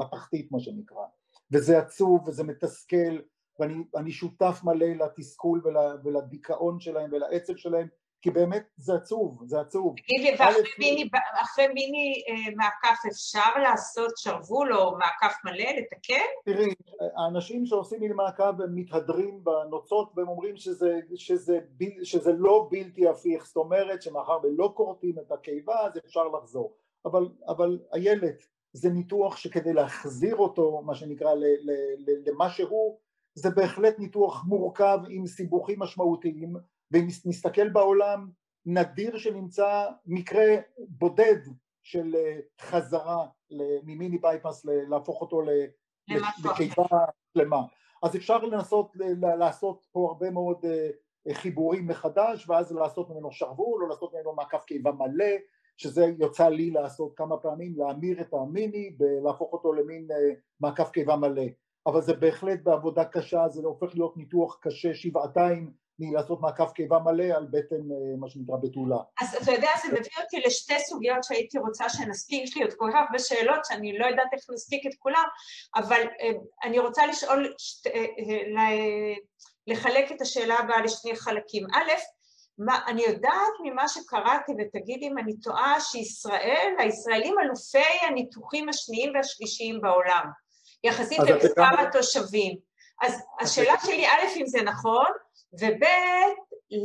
לתחתית מה שנקרא, וזה עצוב וזה מתסכל ואני שותף מלא לתסכול ול, ולדיכאון שלהם ולעצב שלהם כי באמת זה עצוב, זה עצוב. תגיד לי, ואחרי מיני, אחרי מיני אה, מעקף אפשר לעשות שרוול או מעקף מלא, לתקן? תראי, האנשים שעושים מיני מעקף הם מתהדרים בנוצות והם אומרים שזה, שזה, בל, שזה לא בלתי הפיך, זאת אומרת שמאחר ולא כורתים את הקיבה אז אפשר לחזור. אבל, אבל איילת, זה ניתוח שכדי להחזיר אותו, מה שנקרא, למה שהוא, זה בהחלט ניתוח מורכב עם סיבוכים משמעותיים ואם נסתכל בעולם נדיר שנמצא מקרה בודד של אה, חזרה ממיני בייפס להפוך אותו לקיבה שלמה. אז אפשר לנסות לעשות פה הרבה מאוד אה, חיבורים מחדש ואז לעשות ממנו שרוול או לעשות ממנו מעקף קיבה מלא שזה יוצא לי לעשות כמה פעמים להמיר את המיני ולהפוך אותו למין אה, מעקף קיבה מלא אבל זה בהחלט בעבודה קשה, זה הופך להיות ניתוח קשה שבעתיים מלעשות מעקף קיבה מלא על בטן אה, מה שנקרא בתולה. אז אתה יודע, זה מביא אותי לשתי סוגיות שהייתי רוצה שנספיק, יש לי עוד כל כך הרבה שאלות שאני לא יודעת איך נספיק את כולם, אבל אה, אני רוצה לשאול, אה, לחלק את השאלה הבאה לשני חלקים. א', מה, אני יודעת ממה שקראתי, ותגיד אם אני טועה, שישראל, הישראלים אלופי הניתוחים השניים והשלישיים בעולם. יחסית למספר התושבים. אז השאלה שלי, א', אם זה נכון, וב',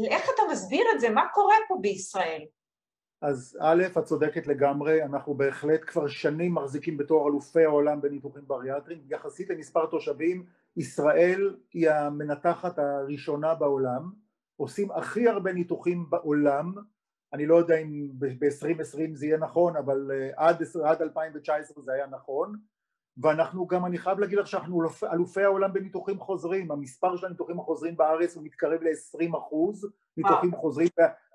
איך אתה מסביר את זה? מה קורה פה בישראל? אז א', את צודקת לגמרי, אנחנו בהחלט כבר שנים מחזיקים בתור אלופי העולם בניתוחים בריאטריים, יחסית למספר תושבים, ישראל היא המנתחת הראשונה בעולם, עושים הכי הרבה ניתוחים בעולם, אני לא יודע אם ב-2020 זה יהיה נכון, אבל אה, עד, עד 2019 זה היה נכון, ואנחנו גם, אני חייב להגיד לך שאנחנו אלופי העולם בניתוחים חוזרים, המספר של הניתוחים החוזרים בארץ הוא מתקרב ל-20 אחוז. ניתוחים חוזרים,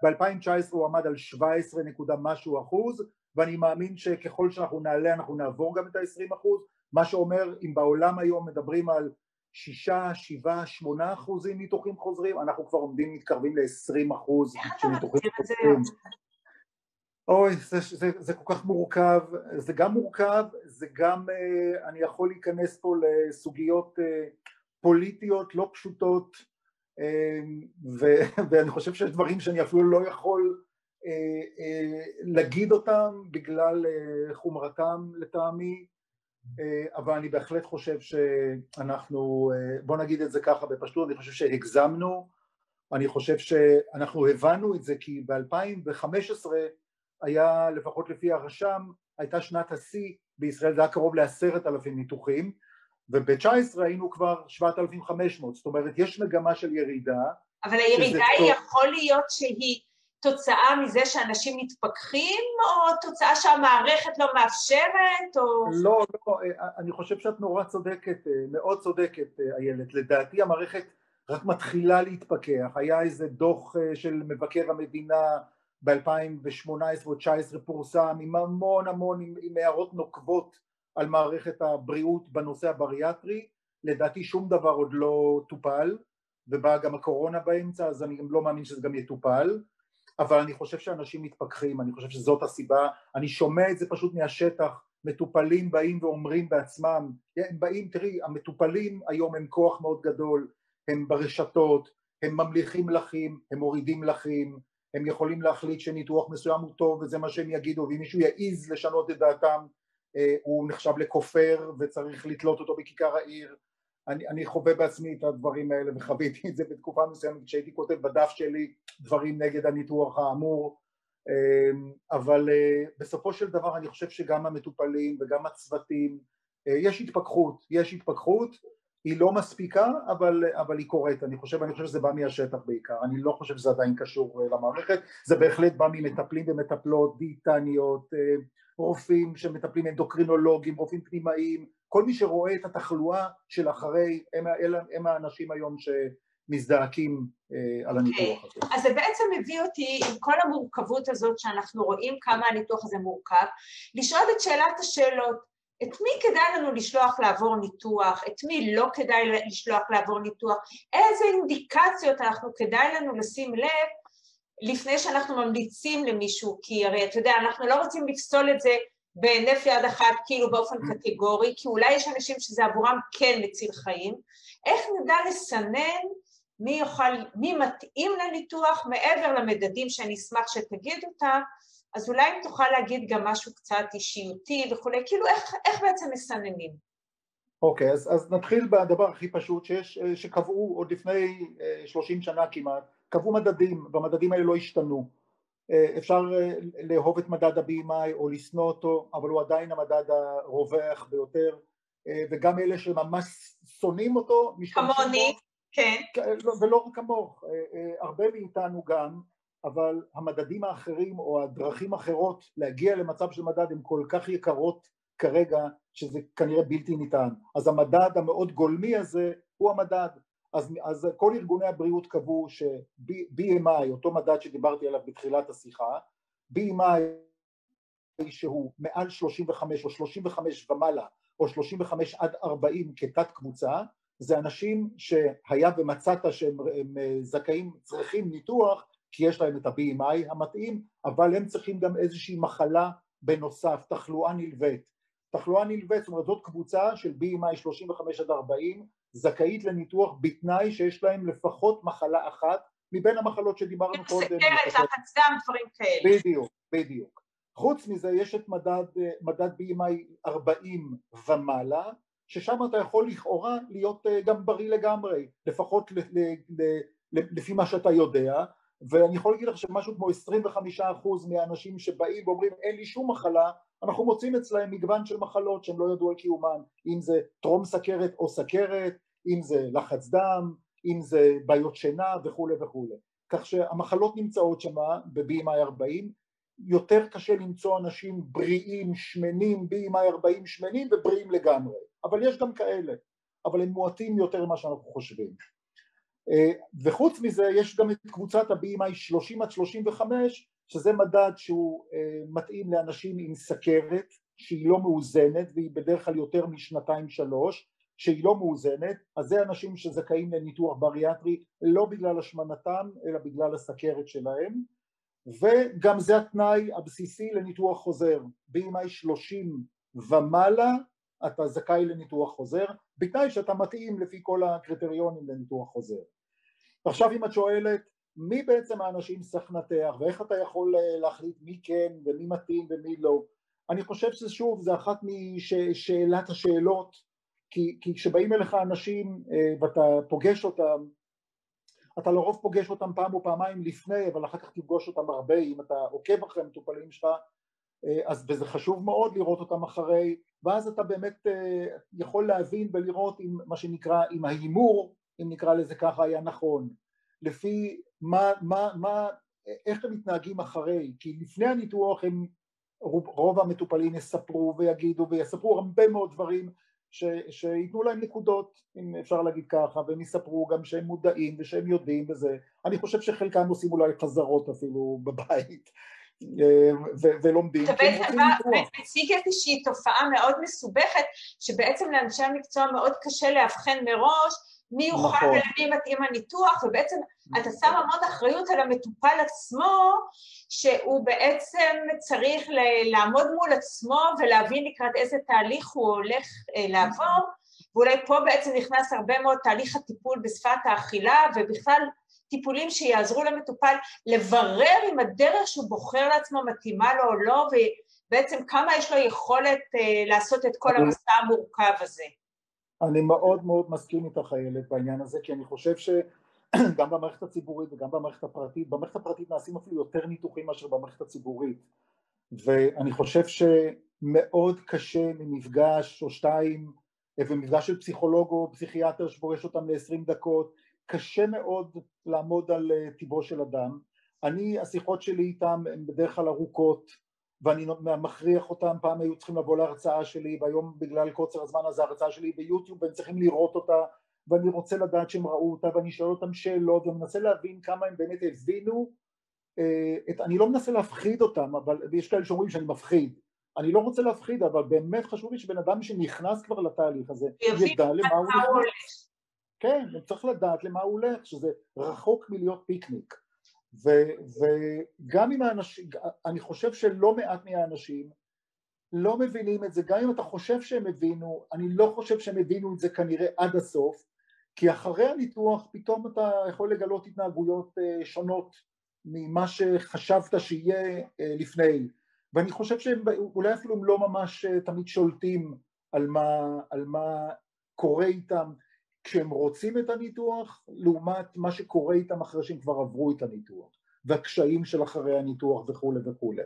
ב-2019 הוא עמד על 17 נקודה משהו אחוז, ואני מאמין שככל שאנחנו נעלה אנחנו נעבור גם את ה-20 אחוז, מה שאומר אם בעולם היום מדברים על שישה, שבעה, שמונה אחוזים ניתוחים חוזרים, אנחנו כבר עומדים מתקרבים ל-20 אחוז של ניתוחים חוזרים. אוי, זה, זה, זה כל כך מורכב, זה גם מורכב, זה גם, אה, אני יכול להיכנס פה לסוגיות אה, פוליטיות לא פשוטות, אה, ו, ואני חושב שיש דברים שאני אפילו לא יכול להגיד אותם בגלל חומרתם לטעמי, אבל אני בהחלט חושב שאנחנו, בוא נגיד את זה ככה בפשטות, אני חושב שהגזמנו, אני חושב שאנחנו הבנו את זה כי ב-2015 היה לפחות לפי הרשם הייתה שנת השיא בישראל זה היה קרוב לעשרת אלפים ניתוחים וב-19 היינו כבר שבעת אלפים חמש מאות זאת אומרת יש מגמה של ירידה אבל הירידה היא יכול להיות שהיא תוצאה מזה שאנשים מתפכחים או תוצאה שהמערכת לא מאפשרת או... לא, לא, אני חושב שאת נורא צודקת, מאוד צודקת איילת, לדעתי המערכת רק מתחילה להתפכח, היה איזה דוח של מבקר המדינה ב-2018 או 2019 פורסם עם המון המון, עם, עם הערות נוקבות על מערכת הבריאות בנושא הבריאטרי, לדעתי שום דבר עוד לא טופל, ובאה גם הקורונה באמצע אז אני גם לא מאמין שזה גם יטופל, אבל אני חושב שאנשים מתפכחים, אני חושב שזאת הסיבה, אני שומע את זה פשוט מהשטח, מטופלים באים ואומרים בעצמם, הם באים, תראי, המטופלים היום הם כוח מאוד גדול, הם ברשתות, הם ממליכים לחים, הם מורידים לחים, הם יכולים להחליט שניתוח מסוים הוא טוב וזה מה שהם יגידו ואם מישהו יעז לשנות את דעתם אה, הוא נחשב לכופר וצריך לתלות אותו בכיכר העיר. אני, אני חווה בעצמי את הדברים האלה וחוויתי את זה בתקופה מסוימת כשהייתי כותב בדף שלי דברים נגד הניתוח האמור. אה, אבל אה, בסופו של דבר אני חושב שגם המטופלים וגם הצוותים יש התפכחות, יש התפכחות היא לא מספיקה אבל, אבל היא קורית, אני חושב, אני חושב שזה בא מהשטח בעיקר, אני לא חושב שזה עדיין קשור אה, למערכת, זה בהחלט בא ממטפלים ומטפלות, דיאטניות, אה, רופאים שמטפלים אנדוקרינולוגים, רופאים פנימאים, כל מי שרואה את התחלואה של אחרי, הם, הם, הם האנשים היום שמזדעקים אה, על הניתוח okay. הזה. אז זה בעצם מביא אותי עם כל המורכבות הזאת שאנחנו רואים כמה הניתוח הזה מורכב, לשאול את שאלת השאלות את מי כדאי לנו לשלוח לעבור ניתוח, את מי לא כדאי לשלוח לעבור ניתוח, איזה אינדיקציות אנחנו כדאי לנו לשים לב לפני שאנחנו ממליצים למישהו, כי הרי אתה יודע, אנחנו לא רוצים לפסול את זה בהינף יד אחת כאילו באופן קטגורי, כי אולי יש אנשים שזה עבורם כן מציל חיים, איך נדע לסנן מי יוכל, מי מתאים לניתוח מעבר למדדים שאני אשמח שתגיד אותם, אז אולי אם תוכל להגיד גם משהו קצת אישיותי וכולי, כאילו איך, איך בעצם מסננים? אוקיי, okay, אז, אז נתחיל בדבר הכי פשוט שיש, שקבעו עוד לפני 30 אה, שנה כמעט, קבעו מדדים, והמדדים האלה לא השתנו. אה, אפשר אה, לאהוב את מדד ה-BMI או לשנוא אותו, אבל הוא עדיין המדד הרווח ביותר, וגם אלה שממש שונאים אותו, משתמשים בו. כמוני, כן. לא, ולא רק כמוך, הרבה מאיתנו גם, אבל המדדים האחרים או הדרכים האחרות להגיע למצב של מדד הן כל כך יקרות כרגע שזה כנראה בלתי ניתן. אז המדד המאוד גולמי הזה הוא המדד. אז, אז כל ארגוני הבריאות קבעו ש-BMI, אותו מדד שדיברתי עליו בתחילת השיחה, BMI שהוא מעל 35 או 35 ומעלה או 35 עד 40 כתת קבוצה, זה אנשים שהיה ומצאת שהם זכאים, צריכים ניתוח, כי יש להם את ה-BMI המתאים, אבל הם צריכים גם איזושהי מחלה בנוסף, תחלואה נלווית. תחלואה נלווית, זאת אומרת זאת קבוצה של BMI 35 עד 40, זכאית לניתוח בתנאי שיש להם לפחות מחלה אחת מבין המחלות שדיברנו קודם. סכרת, לחץ דם, דברים כאלה. בדיוק, בדיוק. חוץ מזה יש את מדד, מדד BMI 40 ומעלה, ששם אתה יכול לכאורה להיות אה, גם בריא לגמרי, לפחות לפי מה שאתה יודע, ואני יכול להגיד לך שמשהו כמו 25% מהאנשים שבאים ואומרים אין לי שום מחלה, אנחנו מוצאים אצלהם מגוון של מחלות שהם לא ידעו על קיומן, אם זה טרום סכרת או סכרת, אם זה לחץ דם, אם זה בעיות שינה וכולי וכולי. כך שהמחלות נמצאות שם ב-BMI 40, יותר קשה למצוא אנשים בריאים, שמנים, BMI 40 שמנים ובריאים לגמרי, אבל יש גם כאלה, אבל הם מועטים יותר ממה שאנחנו חושבים. אה, וחוץ מזה יש גם את קבוצת ה-BMI 30 עד 35 שזה מדד שהוא אה, מתאים לאנשים עם סכרת שהיא לא מאוזנת והיא בדרך כלל יותר משנתיים שלוש שהיא לא מאוזנת אז זה אנשים שזכאים לניתוח בריאטרי לא בגלל השמנתם אלא בגלל הסכרת שלהם. וגם זה התנאי הבסיסי לניתוח חוזר. BMI 30 ומעלה אתה זכאי לניתוח חוזר בתנאי שאתה מתאים לפי כל הקריטריונים לניתוח חוזר ועכשיו אם את שואלת מי בעצם האנשים שצריך לנתח ואיך אתה יכול אה, להחליט מי כן ומי מתאים ומי לא? אני חושב ששוב זה אחת משאלת השאלות כי, כי כשבאים אליך אנשים אה, ואתה פוגש אותם אתה לרוב פוגש אותם פעם או פעמיים לפני אבל אחר כך תפגוש אותם הרבה אם אתה עוקב אחרי המטופלים שלך אה, אז וזה חשוב מאוד לראות אותם אחרי ואז אתה באמת יכול להבין ולראות עם מה שנקרא עם ההימור אם נקרא לזה ככה, היה נכון, לפי מה, מה, מה, איך הם מתנהגים אחרי, כי לפני הניתוח הם, רוב, רוב המטופלים יספרו ויגידו ויספרו הרבה מאוד דברים ש, שייתנו להם נקודות, אם אפשר להגיד ככה, והם יספרו גם שהם מודעים ושהם יודעים וזה, אני חושב שחלקם עושים אולי חזרות אפילו בבית אה, ולומדים. מציג איזושהי תופעה מאוד מסובכת שבעצם לאנשי המקצוע מאוד קשה לאבחן מראש מי יוכל נכון. ולמי מתאים הניתוח, ובעצם נכון. אתה שם המון אחריות על המטופל עצמו, שהוא בעצם צריך לעמוד מול עצמו ולהבין לקראת איזה תהליך הוא הולך אה, לעבור, ואולי פה בעצם נכנס הרבה מאוד תהליך הטיפול בשפת האכילה, ובכלל טיפולים שיעזרו למטופל לברר אם הדרך שהוא בוחר לעצמו מתאימה לו או לא, ובעצם כמה יש לו יכולת אה, לעשות את כל המסע המורכב הזה. אני מאוד מאוד מסכים איתך איילת בעניין הזה כי אני חושב שגם במערכת הציבורית וגם במערכת הפרטית, במערכת הפרטית נעשים אפילו יותר ניתוחים מאשר במערכת הציבורית ואני חושב שמאוד קשה ממפגש או שתיים ומפגש של פסיכולוג או פסיכיאטר שפוגש אותם ל-20 דקות, קשה מאוד לעמוד על טיבו של אדם. אני, השיחות שלי איתם הן בדרך כלל ארוכות, ואני מכריח אותם, פעם היו צריכים לבוא להרצאה שלי, והיום בגלל קוצר הזמן הזה ההרצאה שלי ביוטיוב, והם צריכים לראות אותה, ואני רוצה לדעת שהם ראו אותה, ואני שואל אותם שאלות, ומנסה להבין כמה הם באמת הבינו את, אני לא מנסה להפחיד אותם, אבל יש כאלה שאומרים שאני מפחיד, אני לא רוצה להפחיד, אבל באמת חשוב לי שבן אדם שנכנס כבר לתהליך הזה, ידע למה הוא נכנס. כן, הוא צריך לדעת למה הוא הולך, שזה רחוק מלהיות פיקניק. ו, וגם אם האנשים, אני חושב שלא מעט מהאנשים לא מבינים את זה, גם אם אתה חושב שהם הבינו, אני לא חושב שהם הבינו את זה כנראה עד הסוף, כי אחרי הניתוח פתאום אתה יכול לגלות התנהגויות שונות ממה שחשבת שיהיה לפני, ואני חושב שהם אולי אפילו הם לא ממש תמיד שולטים על מה, על מה קורה איתם כשהם רוצים את הניתוח לעומת מה שקורה איתם אחרי שהם כבר עברו את הניתוח והקשיים של אחרי הניתוח וכולי וכולי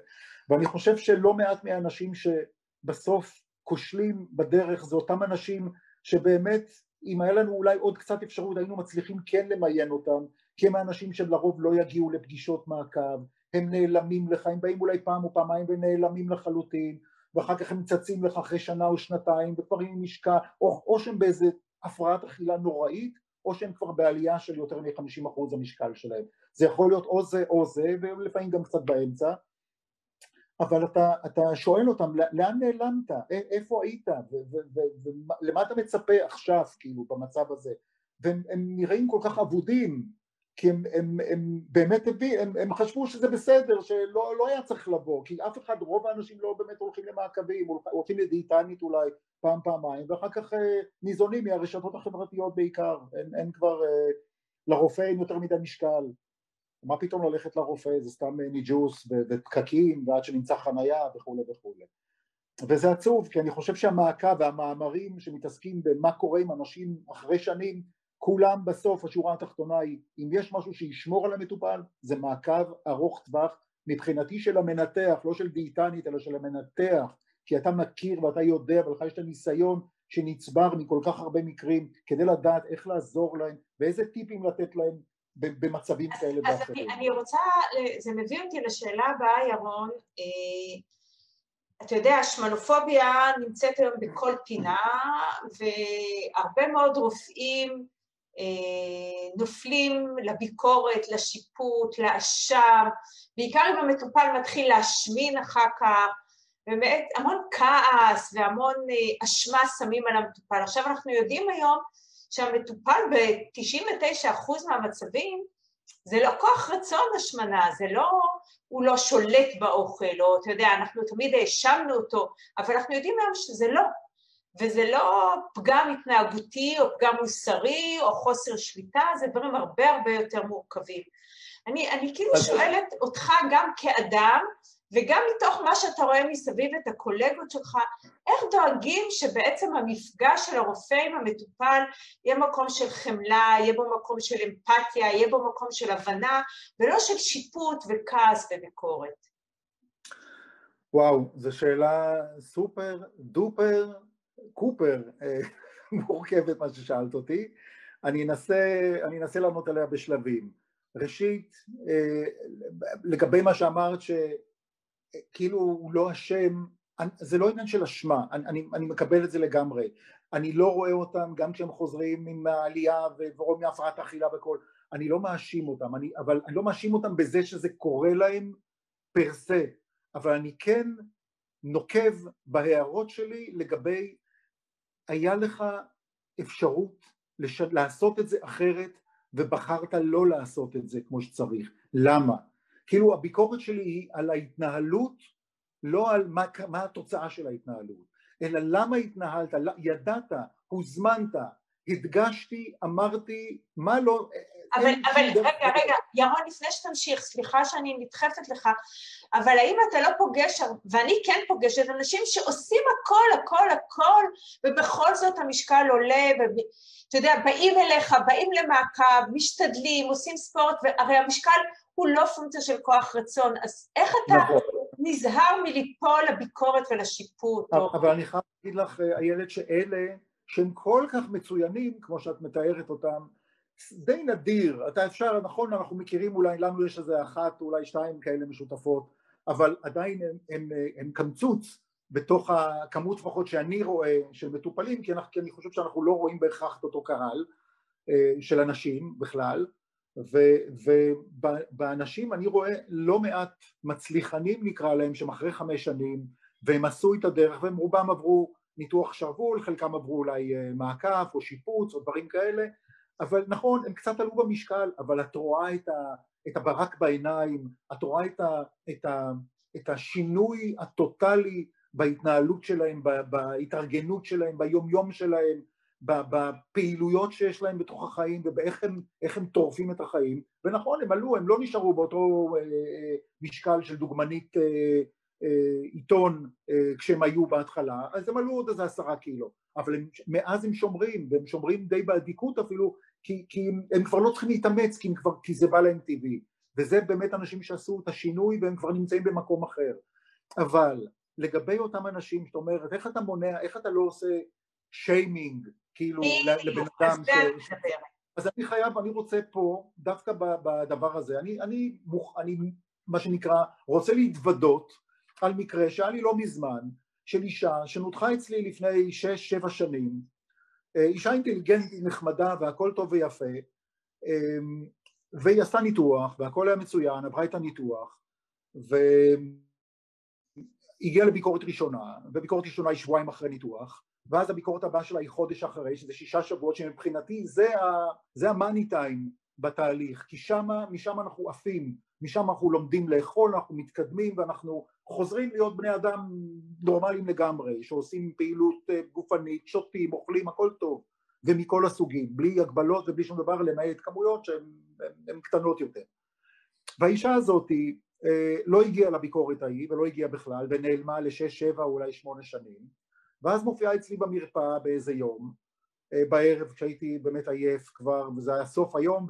ואני חושב שלא מעט מהאנשים שבסוף כושלים בדרך זה אותם אנשים שבאמת אם היה לנו אולי עוד קצת אפשרות היינו מצליחים כן למיין אותם כי הם האנשים שלרוב לא יגיעו לפגישות מעקב הם נעלמים לך, הם באים אולי פעם או פעמיים ונעלמים לחלוטין ואחר כך הם צצים לך אחרי שנה או שנתיים וכבר עם משקע או, או שהם באיזה הפרעת אכילה נוראית או שהם כבר בעלייה של יותר מ-50% המשקל שלהם. זה יכול להיות או זה או זה ולפעמים גם קצת באמצע. אבל אתה, אתה שואל אותם לאן נעלמת, איפה היית? ולמה אתה מצפה עכשיו כאילו במצב הזה? והם נראים כל כך אבודים כי הם, הם, הם באמת הביא, הם, הם חשבו שזה בסדר, שלא לא היה צריך לבוא, כי אף אחד, רוב האנשים לא באמת הולכים למעקבים, הולכים לדיאטנית אולי פעם פעמיים, ואחר כך אה, ניזונים מהרשתות החברתיות בעיקר, אין, אין כבר, אה, לרופא אין יותר מדי משקל, מה פתאום ללכת לרופא, זה סתם ניג'וס ופקקים ועד שנמצא חנייה וכולי וכולי. וזה עצוב, כי אני חושב שהמעקב והמאמרים שמתעסקים במה קורה עם אנשים אחרי שנים כולם בסוף השורה התחתונה היא אם יש משהו שישמור על המטופל זה מעקב ארוך טווח מבחינתי של המנתח לא של דיאטנית אלא של המנתח כי אתה מכיר ואתה יודע ולך יש את הניסיון שנצבר מכל כך הרבה מקרים כדי לדעת איך לעזור להם ואיזה טיפים לתת להם במצבים כאלה ואחרים. אז אני, אני רוצה, זה מביא אותי לשאלה הבאה ירון, אה, אתה יודע, שמנופוביה נמצאת היום בכל פינה והרבה מאוד רופאים נופלים לביקורת, לשיפוט, לאשם, בעיקר אם המטופל מתחיל להשמין אחר כך, באמת המון כעס והמון אה, אשמה שמים על המטופל. עכשיו אנחנו יודעים היום שהמטופל ב-99% מהמצבים זה לא כוח רצון השמנה, זה לא, הוא לא שולט באוכל, או אתה יודע, אנחנו תמיד האשמנו אותו, אבל אנחנו יודעים היום שזה לא, וזה לא פגם התנהגותי או פגם מוסרי או חוסר שליטה, זה דברים הרבה הרבה יותר מורכבים. אני, אני כאילו שואלת אותך גם כאדם, וגם מתוך מה שאתה רואה מסביב את הקולגות שלך, איך דואגים שבעצם המפגש של הרופא עם המטופל יהיה מקום של חמלה, יהיה בו מקום של אמפתיה, יהיה בו מקום של הבנה, ולא של שיפוט וכעס וביקורת. וואו, זו שאלה סופר דופר קופר אה, מורכבת מה ששאלת אותי, אני אנסה, אני אנסה לענות עליה בשלבים. ראשית, אה, לגבי מה שאמרת שכאילו הוא לא אשם, זה לא עניין של אשמה, אני, אני, אני מקבל את זה לגמרי, אני לא רואה אותם גם כשהם חוזרים עם העלייה ורואים מהפרעת אכילה וכל, אני לא מאשים אותם, אני, אבל אני לא מאשים אותם בזה שזה קורה להם פר סה, אבל אני כן נוקב בהערות שלי לגבי היה לך אפשרות לש... לעשות את זה אחרת ובחרת לא לעשות את זה כמו שצריך. למה? כאילו הביקורת שלי היא על ההתנהלות, לא על מה, מה התוצאה של ההתנהלות, אלא למה התנהלת, ידעת, הוזמנת, הדגשתי, אמרתי, מה לא... אבל, אבל רגע, רגע, ירון, לפני שתמשיך, סליחה שאני נדחפת לך, אבל האם אתה לא פוגש, ואני כן פוגשת, אנשים שעושים הכל, הכל, הכל, ובכל זאת המשקל עולה, ואתה יודע, באים אליך, באים למעקב, משתדלים, עושים ספורט, והרי המשקל הוא לא פונקציה של כוח רצון, אז איך אתה נכון. נזהר מליפול לביקורת ולשיפוט? אבל או... אני חייב להגיד לך, איילת, שאלה שהם כל כך מצוינים כמו שאת מתארת אותם די נדיר, אתה אפשר, נכון אנחנו מכירים אולי, לנו יש איזה אחת אולי שתיים כאלה משותפות אבל עדיין הם, הם, הם קמצוץ בתוך הכמות לפחות שאני רואה של מטופלים כי, אנחנו, כי אני חושב שאנחנו לא רואים בהכרח את אותו קהל אה, של אנשים בכלל. ובאנשים אני רואה לא מעט מצליחנים נקרא להם שהם אחרי חמש שנים והם עשו את הדרך והם רובם עברו ניתוח שרוול, חלקם עברו אולי אה, מעקף או שיפוץ או דברים כאלה אבל נכון הם קצת עלו במשקל אבל את רואה את, ה, את הברק בעיניים, את רואה את, ה, את, ה, את השינוי הטוטלי בהתנהלות שלהם, בהתארגנות שלהם, ביום יום שלהם, בפעילויות שיש להם בתוך החיים ובאיך הם, הם טורפים את החיים. ונכון הם עלו, הם לא נשארו באותו אה, אה, משקל של דוגמנית אה, עיתון כשהם היו בהתחלה אז הם עלו עוד איזה עשרה קילו. אבל הם, מאז הם שומרים והם שומרים די באדיקות אפילו כי, כי הם, כבר לא צריכים להתאמץ כי, כבר, כי זה בא להם טבעי. וזה באמת אנשים שעשו את השינוי והם כבר נמצאים במקום אחר. אבל לגבי אותם אנשים שאת אומרת איך אתה מונע, איך אתה לא עושה שיימינג כאילו לבן אדם ש... אז אני חייב, אני רוצה פה דווקא בדבר הזה, אני, אני, אני מה שנקרא רוצה להתוודות על מקרה שהיה לי לא מזמן של אישה שנותחה אצלי לפני שש שבע שנים אישה אינטליגנטית נחמדה והכל טוב ויפה אמ, והיא עשתה ניתוח והכל היה מצוין, עברה את הניתוח והגיעה לביקורת ראשונה וביקורת ראשונה היא שבועיים אחרי ניתוח ואז הביקורת הבאה שלה היא חודש אחרי שזה שישה שבועות שמבחינתי זה, ה, זה המאני טיים בתהליך כי שמה, משם אנחנו עפים משם אנחנו לומדים לאכול, אנחנו מתקדמים ואנחנו חוזרים להיות בני אדם נורמליים לגמרי, שעושים פעילות אה, גופנית, שותים, אוכלים, הכל טוב, ומכל הסוגים, בלי הגבלות ובלי שום דבר, למעט כמויות שהן קטנות יותר. והאישה הזאת אה, לא הגיעה לביקורת ההיא ולא הגיעה בכלל ונעלמה לשש, שבע, אולי שמונה שנים, ואז מופיעה אצלי במרפאה באיזה יום, בערב כשהייתי באמת עייף כבר וזה היה סוף היום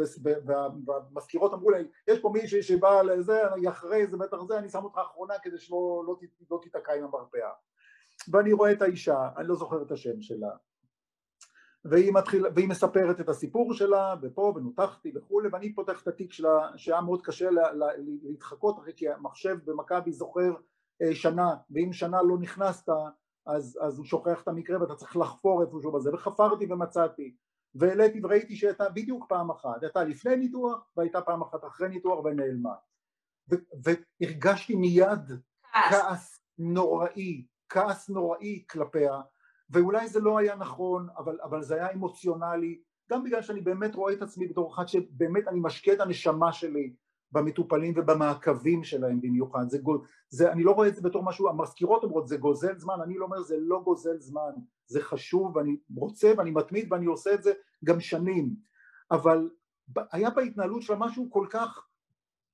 והמזכירות אמרו לי יש פה מישהי שבאה לזה אני אחרי זה בטח זה אני שם אותך אחרונה כדי שלא לא, לא תיתקע עם המרפאה. ואני רואה את האישה אני לא זוכר את השם שלה. והיא, מתחיל, והיא מספרת את הסיפור שלה ופה ונותחתי וכולי ואני פותח את התיק שלה שהיה מאוד קשה לה, לה, להתחקות אחרי כי המחשב במכבי זוכר אה, שנה ואם שנה לא נכנסת אז, אז הוא שוכח את המקרה ואתה צריך לחפור איפשהו בזה. וחפרתי ומצאתי והעליתי וראיתי שהייתה בדיוק פעם אחת, הייתה לפני ניתוח והייתה פעם אחת אחרי ניתוח ונעלמה. והרגשתי מיד כעס נוראי, כעס נוראי כלפיה ואולי זה לא היה נכון אבל, אבל זה היה אמוציונלי גם בגלל שאני באמת רואה את עצמי בתור אחד שבאמת אני משקיע את הנשמה שלי במטופלים ובמעקבים שלהם במיוחד, זה, זה, אני לא רואה את זה בתור משהו, המזכירות אומרות זה גוזל זמן, אני לא אומר זה לא גוזל זמן, זה חשוב ואני רוצה ואני מתמיד ואני עושה את זה גם שנים, אבל היה בהתנהלות שלה משהו כל כך,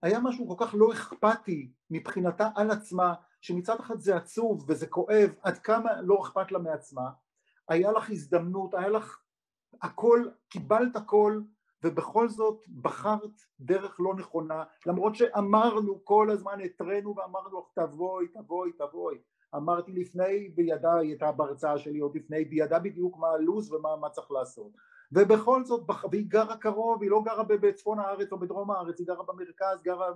היה משהו כל כך לא אכפתי מבחינתה על עצמה, שמצד אחד זה עצוב וזה כואב, עד כמה לא אכפת לה מעצמה, היה לך הזדמנות, היה לך הכל, קיבלת הכל ובכל זאת בחרת דרך לא נכונה למרות שאמרנו כל הזמן התרנו ואמרנו לך תבואי תבואי תבואי. אמרתי לפני בידה היא הייתה בהרצאה שלי עוד לפני בידה בדיוק מה הלו"ז ומה מה צריך לעשות. ובכל זאת והיא גרה קרוב היא לא גרה בצפון הארץ או בדרום הארץ היא גרה במרכז גרה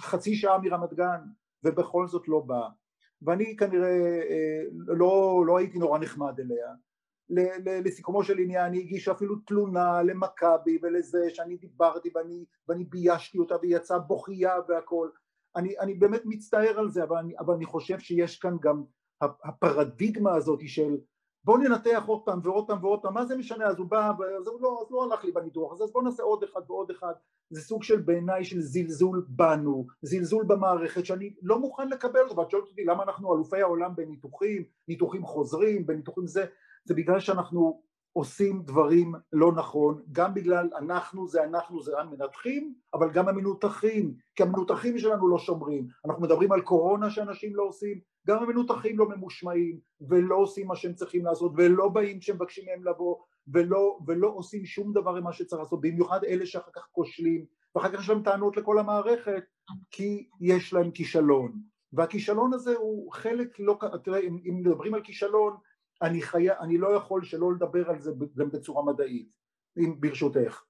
חצי שעה מרמת גן ובכל זאת לא באה. ואני כנראה אה, לא, לא הייתי נורא נחמד אליה לסיכומו של עניין היא הגישה אפילו תלונה למכבי ולזה שאני דיברתי ואני, ואני ביישתי אותה והיא יצאה בוכייה והכל. אני, אני באמת מצטער על זה אבל אני, אבל אני חושב שיש כאן גם הפרדיגמה הזאת של בוא ננתח עוד פעם ועוד פעם ועוד פעם מה זה משנה? אז הוא בא אז הוא לא, אז לא הלך לי בניתוח אז, אז בוא נעשה עוד אחד ועוד אחד. זה סוג של בעיניי של זלזול בנו זלזול במערכת שאני לא מוכן לקבל אותו ואת שואלת אותי למה אנחנו אלופי העולם בניתוחים ניתוחים חוזרים בניתוחים זה זה בגלל שאנחנו עושים דברים לא נכון, גם בגלל אנחנו זה אנחנו זה המנתחים, אבל גם המנותחים, כי המנותחים שלנו לא שומרים. אנחנו מדברים על קורונה שאנשים לא עושים, גם המנותחים לא ממושמעים, ולא עושים מה שהם צריכים לעשות, ולא באים כשמבקשים מהם לבוא, ולא, ולא עושים שום דבר עם מה שצריך לעשות, במיוחד אלה שאחר כך כושלים, ואחר כך יש להם טענות לכל המערכת, כי יש להם כישלון. והכישלון הזה הוא חלק לא, תראה אם מדברים על כישלון אני, חי... אני לא יכול שלא לדבר על זה גם בצורה מדעית, אם ברשותך.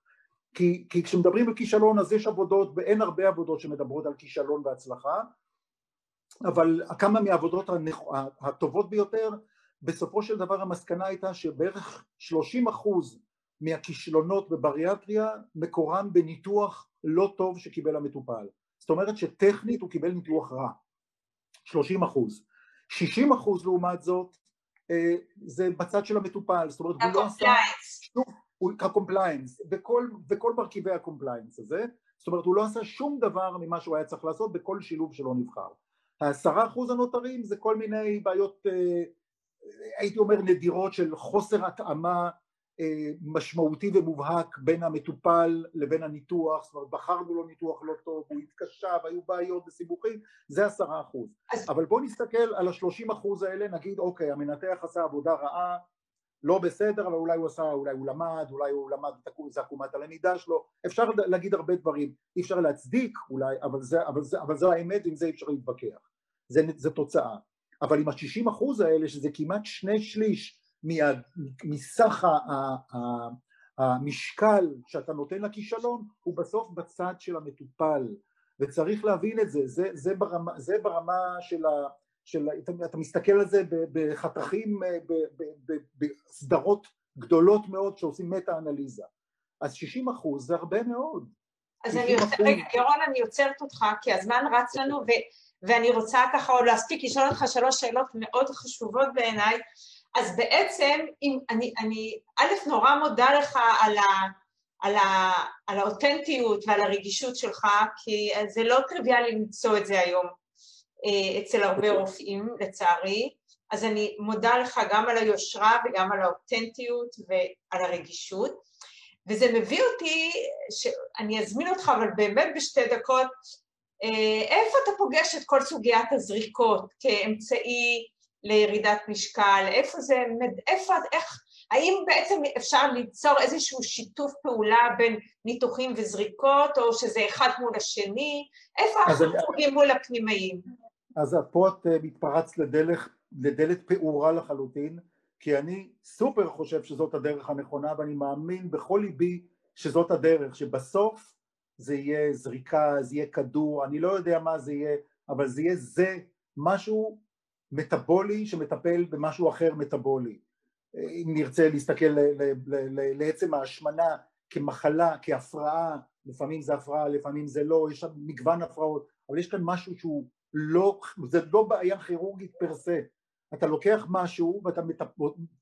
כי, כי כשמדברים על כישלון אז יש עבודות, ואין הרבה עבודות שמדברות על כישלון והצלחה, אבל כמה מהעבודות הטובות ביותר, בסופו של דבר המסקנה הייתה שבערך 30 אחוז מהכישלונות בבריאטריה מקורם בניתוח לא טוב שקיבל המטופל. זאת אומרת שטכנית הוא קיבל ניתוח רע, 30 אחוז. 60 אחוז לעומת זאת זה בצד של המטופל, זאת אומרת הוא לא עשה ה compliance, וכל, וכל מרכיבי ה compliance הזה, זאת אומרת הוא לא עשה שום דבר ממה שהוא היה צריך לעשות בכל שילוב שלא נבחר. העשרה אחוז הנותרים זה כל מיני בעיות אה, הייתי אומר נדירות של חוסר התאמה אה, משמעותי ומובהק בין המטופל לבין הניתוח, זאת אומרת בחרנו לו ניתוח לא טוב, הוא התקשה והיו בעיות וסיבוכים, זה עשרה אחוז. אבל בואו נסתכל על השלושים אחוז האלה, נגיד אוקיי המנתח עשה עבודה רעה, לא בסדר, אבל אולי הוא עשה, אולי הוא למד, אולי הוא למד את עקומת הלמידה שלו, אפשר להגיד הרבה דברים, אי אפשר להצדיק אולי, אבל זה, אבל זה, אבל זה האמת, עם זה אי אפשר להתווכח, זה, זה תוצאה. אבל עם השישים אחוז האלה, שזה כמעט שני שליש מסך המשקל שאתה נותן לכישלון הוא בסוף בצד של המטופל. וצריך להבין את זה, זה, זה, ברמה, זה ברמה של, ה, של אתה, אתה מסתכל על זה בחתכים, בסדרות גדולות מאוד שעושים מטה אנליזה אז 60 אחוז זה הרבה מאוד. אז אני, רגע, ירון אני עוצרת אותך כי הזמן רץ לנו ו, ואני רוצה ככה עוד להספיק לשאול אותך שלוש שאלות מאוד חשובות בעיניי אז בעצם, אם, אני, אני א', נורא מודה לך על, ה, על, ה, על האותנטיות ועל הרגישות שלך, כי זה לא טריוויאלי למצוא את זה היום אה, אצל הרבה רופאים, לצערי. אז אני מודה לך גם על היושרה וגם על האותנטיות ועל הרגישות. וזה מביא אותי, שאני אזמין אותך, אבל באמת בשתי דקות, אה, איפה אתה פוגש את כל סוגיית הזריקות כאמצעי לירידת משקל, איפה זה, איפה, איך, האם בעצם אפשר ליצור איזשהו שיתוף פעולה בין ניתוחים וזריקות, או שזה אחד מול השני, איפה החוגים מול הפנימאים? אז פה את אה, מתפרצת לדלת, לדלת פעורה לחלוטין, כי אני סופר חושב שזאת הדרך הנכונה, ואני מאמין בכל ליבי שזאת הדרך, שבסוף זה יהיה זריקה, זה יהיה כדור, אני לא יודע מה זה יהיה, אבל זה יהיה זה, משהו מטאבולי שמטפל במשהו אחר מטאבולי. אם נרצה להסתכל לעצם ההשמנה כמחלה, כהפרעה, לפעמים זה הפרעה, לפעמים זה לא, יש שם מגוון הפרעות, אבל יש כאן משהו שהוא לא, זה לא בעיה כירורגית פר סה, אתה לוקח משהו ואתה מטפ...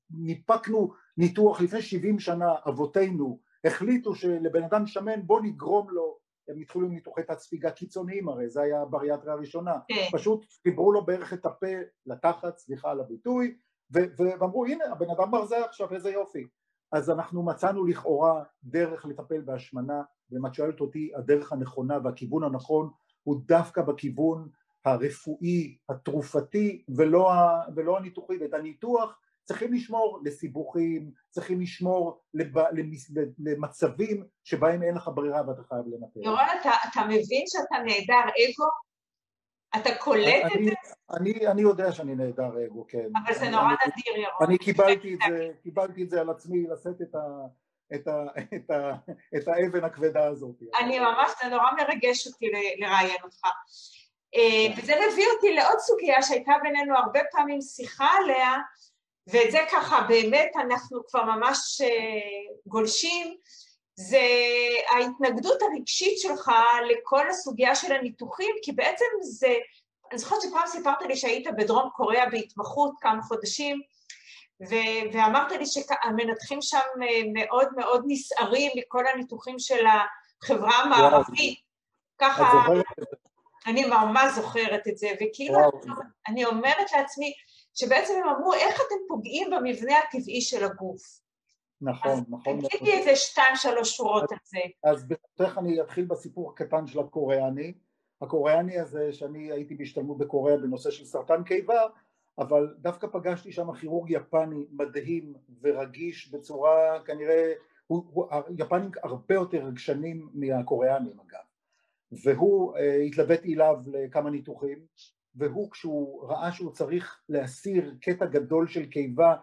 ניפקנו ניתוח לפני 70 שנה, אבותינו החליטו שלבן אדם שמן בוא נגרום לו הם התחילו עם ניתוחי תת ספיגה קיצוניים הרי, זה היה הבריאטריה הראשונה, כן. פשוט חיברו לו בערך את הפה לתחת, סליחה על הביטוי, ואמרו הנה הבן אדם ברזל עכשיו איזה יופי, אז אנחנו מצאנו לכאורה דרך לטפל בהשמנה, ואם את שואלת אותי הדרך הנכונה והכיוון הנכון הוא דווקא בכיוון הרפואי, התרופתי ולא, ולא הניתוחי, ואת הניתוח צריכים לשמור לסיבוכים, צריכים לשמור לב, למס, למצבים שבהם אין לך ברירה ואתה חייב לנטר. ירון, אתה, אתה מבין שאתה נעדר אגו? אתה קולט את זה? אני, אני יודע שאני נעדר אגו, כן. אבל זה נורא נדיר, ירון. אני קיבלתי את זה, קיבלתי את זה על עצמי, לשאת את, ה, את, ה, את, ה, את האבן הכבדה הזאת. אני ממש, זה נורא מרגש אותי לראיין אותך. אה, כן. וזה מביא אותי לעוד סוגיה שהייתה בינינו הרבה פעמים שיחה עליה, ואת זה ככה באמת אנחנו כבר ממש אה, גולשים, זה ההתנגדות הרגשית שלך לכל הסוגיה של הניתוחים, כי בעצם זה, אני זוכרת שפעם סיפרת לי שהיית בדרום קוריאה בהתמחות כמה חודשים, ו- ואמרת לי שהמנתחים שם אה, מאוד מאוד נסערים מכל הניתוחים של החברה המערבית. ככה, אני ממש זוכרת את זה, וכאילו אני אומרת לעצמי, שבעצם הם אמרו איך אתם פוגעים במבנה הטבעי של הגוף. נכון, אז נכון. אז תגידי איזה שתיים שלוש שורות על זה. אז ברשותך אני אתחיל בסיפור הקטן של הקוריאני. הקוריאני הזה שאני הייתי בהשתלמות בקוריאה בנושא של סרטן קיבה, אבל דווקא פגשתי שם כירורג יפני מדהים ורגיש בצורה כנראה, הוא, הוא, היפנים הרבה יותר רגשנים מהקוריאנים אגב, והוא, אה, התלוויתי אליו לכמה ניתוחים והוא כשהוא ראה שהוא צריך להסיר קטע גדול של קיבה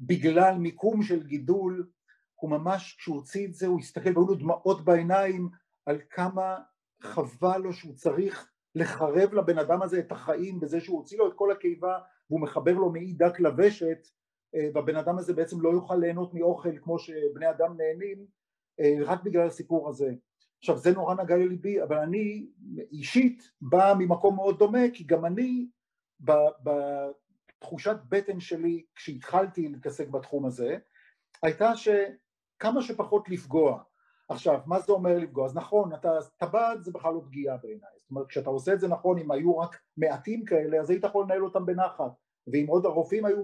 בגלל מיקום של גידול, הוא ממש, כשהוא הוציא את זה, הוא הסתכל והיו לו דמעות בעיניים על כמה חבל לו שהוא צריך לחרב לבן אדם הזה את החיים בזה שהוא הוציא לו את כל הקיבה והוא מחבר לו מעי דק לוושת אה, והבן אדם הזה בעצם לא יוכל ליהנות מאוכל כמו שבני אדם נהנים אה, רק בגלל הסיפור הזה. עכשיו זה נורא נגע לליבי אבל אני אישית בא ממקום מאוד דומה כי גם אני בתחושת בטן שלי כשהתחלתי להתעסק בתחום הזה הייתה שכמה שפחות לפגוע. עכשיו, מה זה אומר לפגוע? אז נכון, אתה, טבעת זה בכלל לא פגיעה בעיניי, זאת אומרת כשאתה עושה את זה נכון, אם היו רק מעטים כאלה, אז היית יכול לנהל אותם בנחת, ואם עוד הרופאים היו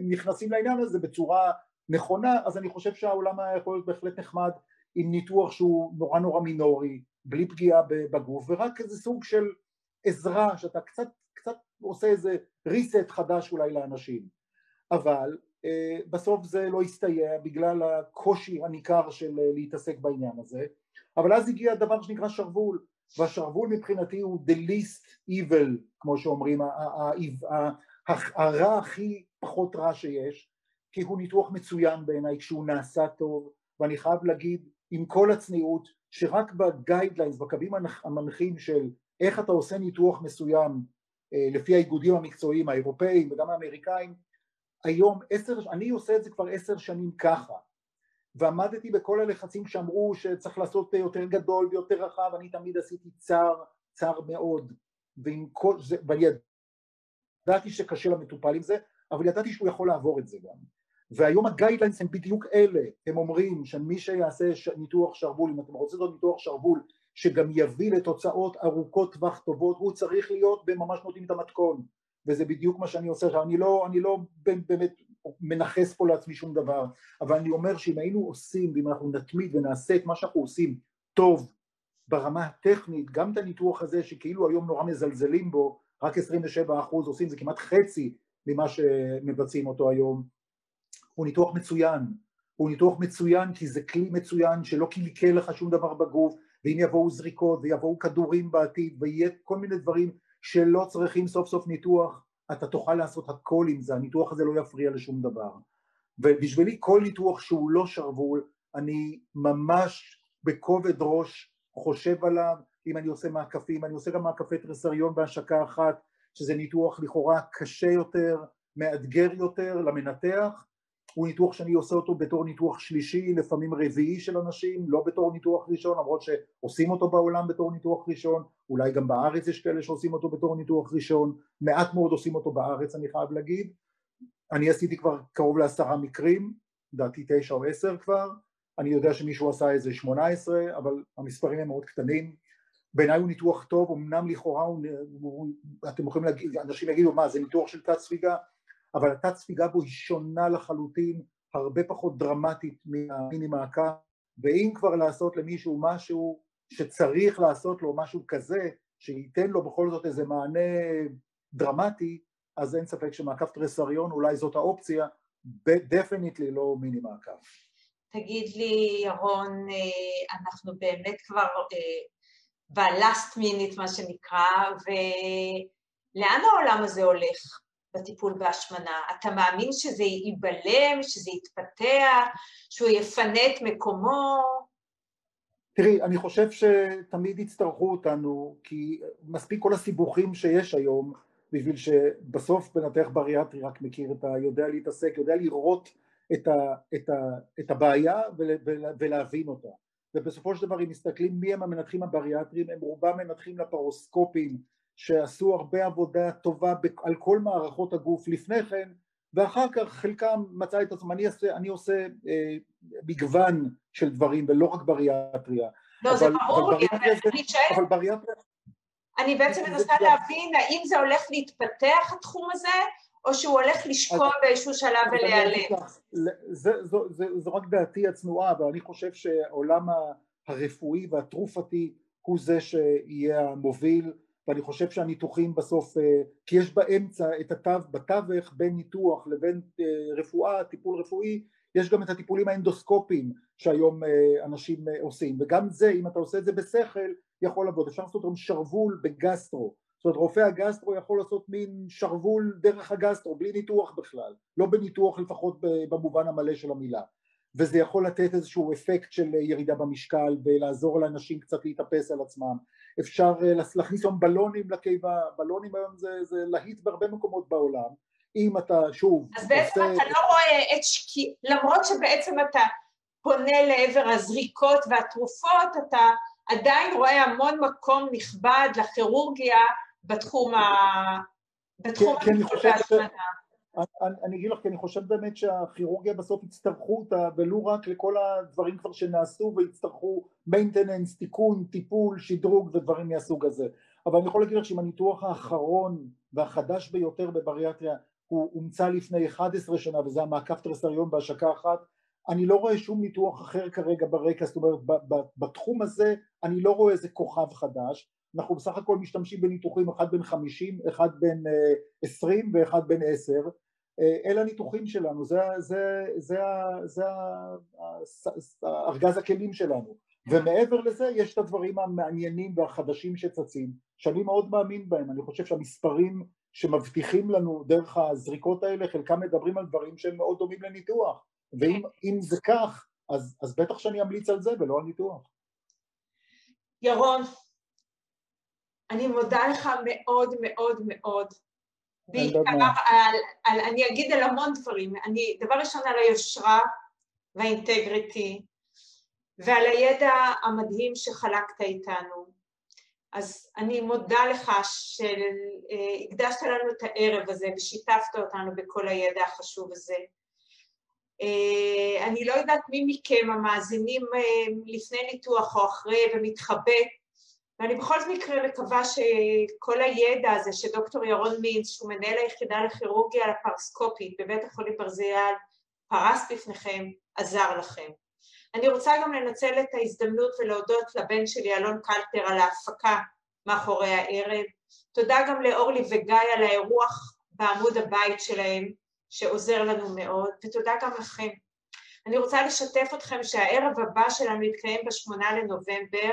נכנסים לעניין הזה בצורה נכונה, אז אני חושב שהעולם היה יכול להיות בהחלט נחמד עם ניתוח שהוא נורא נורא מינורי, בלי פגיעה בגוף, ורק איזה סוג של עזרה, שאתה קצת, קצת עושה איזה reset חדש אולי לאנשים. אבל אה, בסוף זה לא הסתייע בגלל הקושי הניכר של אה, להתעסק בעניין הזה אבל אז הגיע דבר שנקרא שרוול והשרוול מבחינתי הוא the least evil כמו שאומרים הרע הכי פחות רע שיש כי הוא ניתוח מצוין בעיניי כשהוא נעשה טוב ואני חייב להגיד עם כל הצניעות שרק בגיידליינס בקווים המנחים של איך אתה עושה ניתוח מסוים אה, לפי האיגודים המקצועיים האירופאים וגם האמריקאים היום עשר, אני עושה את זה כבר עשר שנים ככה. ועמדתי בכל הלחצים שאמרו שצריך לעשות יותר גדול ויותר רחב, אני תמיד עשיתי צר, צר מאוד. ועם כל זה, ואני ידעתי שקשה למטופל עם זה, אבל ידעתי שהוא יכול לעבור את זה גם והיום הגיידליינס הם בדיוק אלה, הם אומרים שמי שיעשה ניתוח שרוול, אם אתם רוצים לעשות ניתוח שרוול שגם יביא לתוצאות ארוכות טווח טובות, הוא צריך להיות בממש נותנים את המתכון. וזה בדיוק מה שאני עושה. עכשיו, אני לא, אני לא באמת מנכס פה לעצמי שום דבר, אבל אני אומר שאם היינו עושים, ואם אנחנו נתמיד ונעשה את מה שאנחנו עושים טוב ברמה הטכנית, גם את הניתוח הזה שכאילו היום נורא מזלזלים בו, רק 27% עושים, זה כמעט חצי ממה שמבצעים אותו היום, הוא ניתוח מצוין, הוא ניתוח מצוין כי זה כלי מצוין שלא קלקל לך שום דבר בגוף, ואם יבואו זריקות ויבואו כדורים בעתיד ויהיה כל מיני דברים שלא צריכים סוף סוף ניתוח, אתה תוכל לעשות הכל עם זה, הניתוח הזה לא יפריע לשום דבר. ובשבילי כל ניתוח שהוא לא שרוול, אני ממש בכובד ראש חושב עליו, אם אני עושה מעקפים, אני עושה גם מעקפי טרסריון בהשקה אחת, שזה ניתוח לכאורה קשה יותר, מאתגר יותר למנתח, הוא ניתוח שאני עושה אותו בתור ניתוח שלישי, לפעמים רביעי של אנשים, לא בתור ניתוח ראשון, למרות שעושים אותו בעולם בתור ניתוח ראשון, אולי גם בארץ יש כאלה שעושים אותו בתור ניתוח ראשון, מעט מאוד עושים אותו בארץ אני חייב להגיד, אני עשיתי כבר קרוב לעשרה מקרים, לדעתי תשע או עשר כבר, אני יודע שמישהו עשה איזה שמונה עשרה, אבל המספרים הם מאוד קטנים, בעיניי הוא ניתוח טוב, אמנם לכאורה הוא, הוא, אתם יכולים להגיד, אנשים יגידו מה זה ניתוח של תת ספיגה, אבל התת ספיגה בו היא שונה לחלוטין, הרבה פחות דרמטית מהמיני מעקה, ואם כבר לעשות למישהו משהו שצריך לעשות לו משהו כזה, שייתן לו בכל זאת איזה מענה דרמטי, אז אין ספק שמעקף תרסריון אולי זאת האופציה, דפניטלי לא מיני מעקף. תגיד לי, ירון, אה, אנחנו באמת כבר אה, מינית, מה שנקרא, ולאן העולם הזה הולך? בטיפול בהשמנה? אתה מאמין שזה ייבלם, שזה יתפתח, שהוא יפנה את מקומו? תראי, אני חושב שתמיד יצטרכו אותנו, כי מספיק כל הסיבוכים שיש היום, בשביל שבסוף מנתח בריאטרי רק מכיר את ה... יודע להתעסק, יודע לראות את, ה, את, ה, את הבעיה ול, ול, ולהבין אותה. ובסופו של דבר אם מסתכלים מי הם המנתחים הבריאטריים, הם רובם מנתחים לפרוסקופים שעשו הרבה עבודה טובה על כל מערכות הגוף לפני כן ואחר כך חלקם מצא את עצמם, אני עושה, אני עושה אה, מגוון של דברים ולא רק בריאטריה. לא, אבל, זה ברור לי, אבל אני שואלת... אבל בריאטריה... אני בעצם מנסה להבין האם זה הולך להתפתח התחום הזה או שהוא הולך לשקוע באיזשהו שלב ולהיעלם. זו רק דעתי הצנועה, אבל אני חושב שהעולם הרפואי והתרופתי הוא זה שיהיה המוביל ואני חושב שהניתוחים בסוף, אה, כי יש באמצע את התו, בתווך בין ניתוח לבין אה, רפואה, טיפול רפואי, יש גם את הטיפולים האנדוסקופיים שהיום אה, אנשים עושים, וגם זה, אם אתה עושה את זה בשכל, יכול לעבוד. אפשר לעשות גם שרוול בגסטרו, זאת אומרת רופא הגסטרו יכול לעשות מין שרוול דרך הגסטרו בלי ניתוח בכלל, לא בניתוח לפחות במובן המלא של המילה. וזה יכול לתת איזשהו אפקט של ירידה במשקל ולעזור לאנשים קצת להתאפס על עצמם אפשר אה, להכניס היום בלונים לקיבה, בלונים היום זה, זה להיט בהרבה מקומות בעולם אם אתה שוב אז בעצם עושה... אתה לא רואה את שקיע, למרות שבעצם אתה פונה לעבר הזריקות והתרופות אתה עדיין רואה המון מקום נכבד לכירורגיה בתחום ה... בתחום כן, ההשמנה. אני, אני אגיד לך, כי אני חושב באמת שהכירורגיה בסוף יצטרכו אותה, ולו רק לכל הדברים כבר שנעשו ויצטרכו מיינטננס, תיקון, טיפול, שדרוג ודברים מהסוג הזה. אבל אני יכול להגיד לך שאם הניתוח האחרון והחדש ביותר בבריאטריה הוא הומצא לפני 11 שנה וזה המעקף טרסריון בהשקה אחת, אני לא רואה שום ניתוח אחר כרגע ברקע, זאת אומרת בתחום הזה אני לא רואה איזה כוכב חדש, אנחנו בסך הכל משתמשים בניתוחים אחד בין חמישים, אחד בין אה, עשרים ואחד בין עשר, אה, אלה הניתוחים שלנו, זה, זה, זה, זה, זה ארגז הכלים שלנו. ומעבר לזה יש את הדברים המעניינים והחדשים שצצים שאני מאוד מאמין בהם, אני חושב שהמספרים שמבטיחים לנו דרך הזריקות האלה חלקם מדברים על דברים שהם מאוד דומים לניתוח. ואם זה כך אז, אז בטח שאני אמליץ על זה ולא על ניתוח. ירון, אני מודה לך מאוד מאוד מאוד, בעיקר על, על, אני אגיד על המון דברים, אני, דבר ראשון על היושרה והאינטגריטי ועל הידע המדהים שחלקת איתנו. אז אני מודה לך שהקדשת לנו את הערב הזה ושיתפת אותנו בכל הידע החשוב הזה. אה, אני לא יודעת מי מכם המאזינים אה, לפני ניתוח או אחרי ומתחבט ואני בכל מקרה מקווה שכל הידע הזה שדוקטור ירון מינץ, שהוא מנהל היחידה לכירורגיה לפרסקופית בבית החולים ברזיאל, פרס בפניכם, עזר לכם. אני רוצה גם לנצל את ההזדמנות ולהודות לבן שלי אלון קלטר על ההפקה מאחורי הערב. תודה גם לאורלי וגיא על האירוח בעמוד הבית שלהם, שעוזר לנו מאוד, ותודה גם לכם. אני רוצה לשתף אתכם שהערב הבא שלנו יתקיים בשמונה לנובמבר,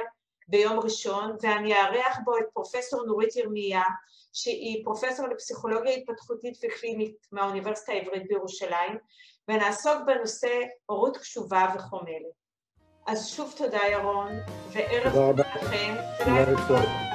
ביום ראשון, ואני אארח בו את פרופסור נורית ירמיה, שהיא פרופסור לפסיכולוגיה התפתחותית וקלינית מהאוניברסיטה העברית בירושלים, ונעסוק בנושא הורות קשובה וחומלת. אז שוב תודה ירון, וערב טוב לכם. תודה רבה.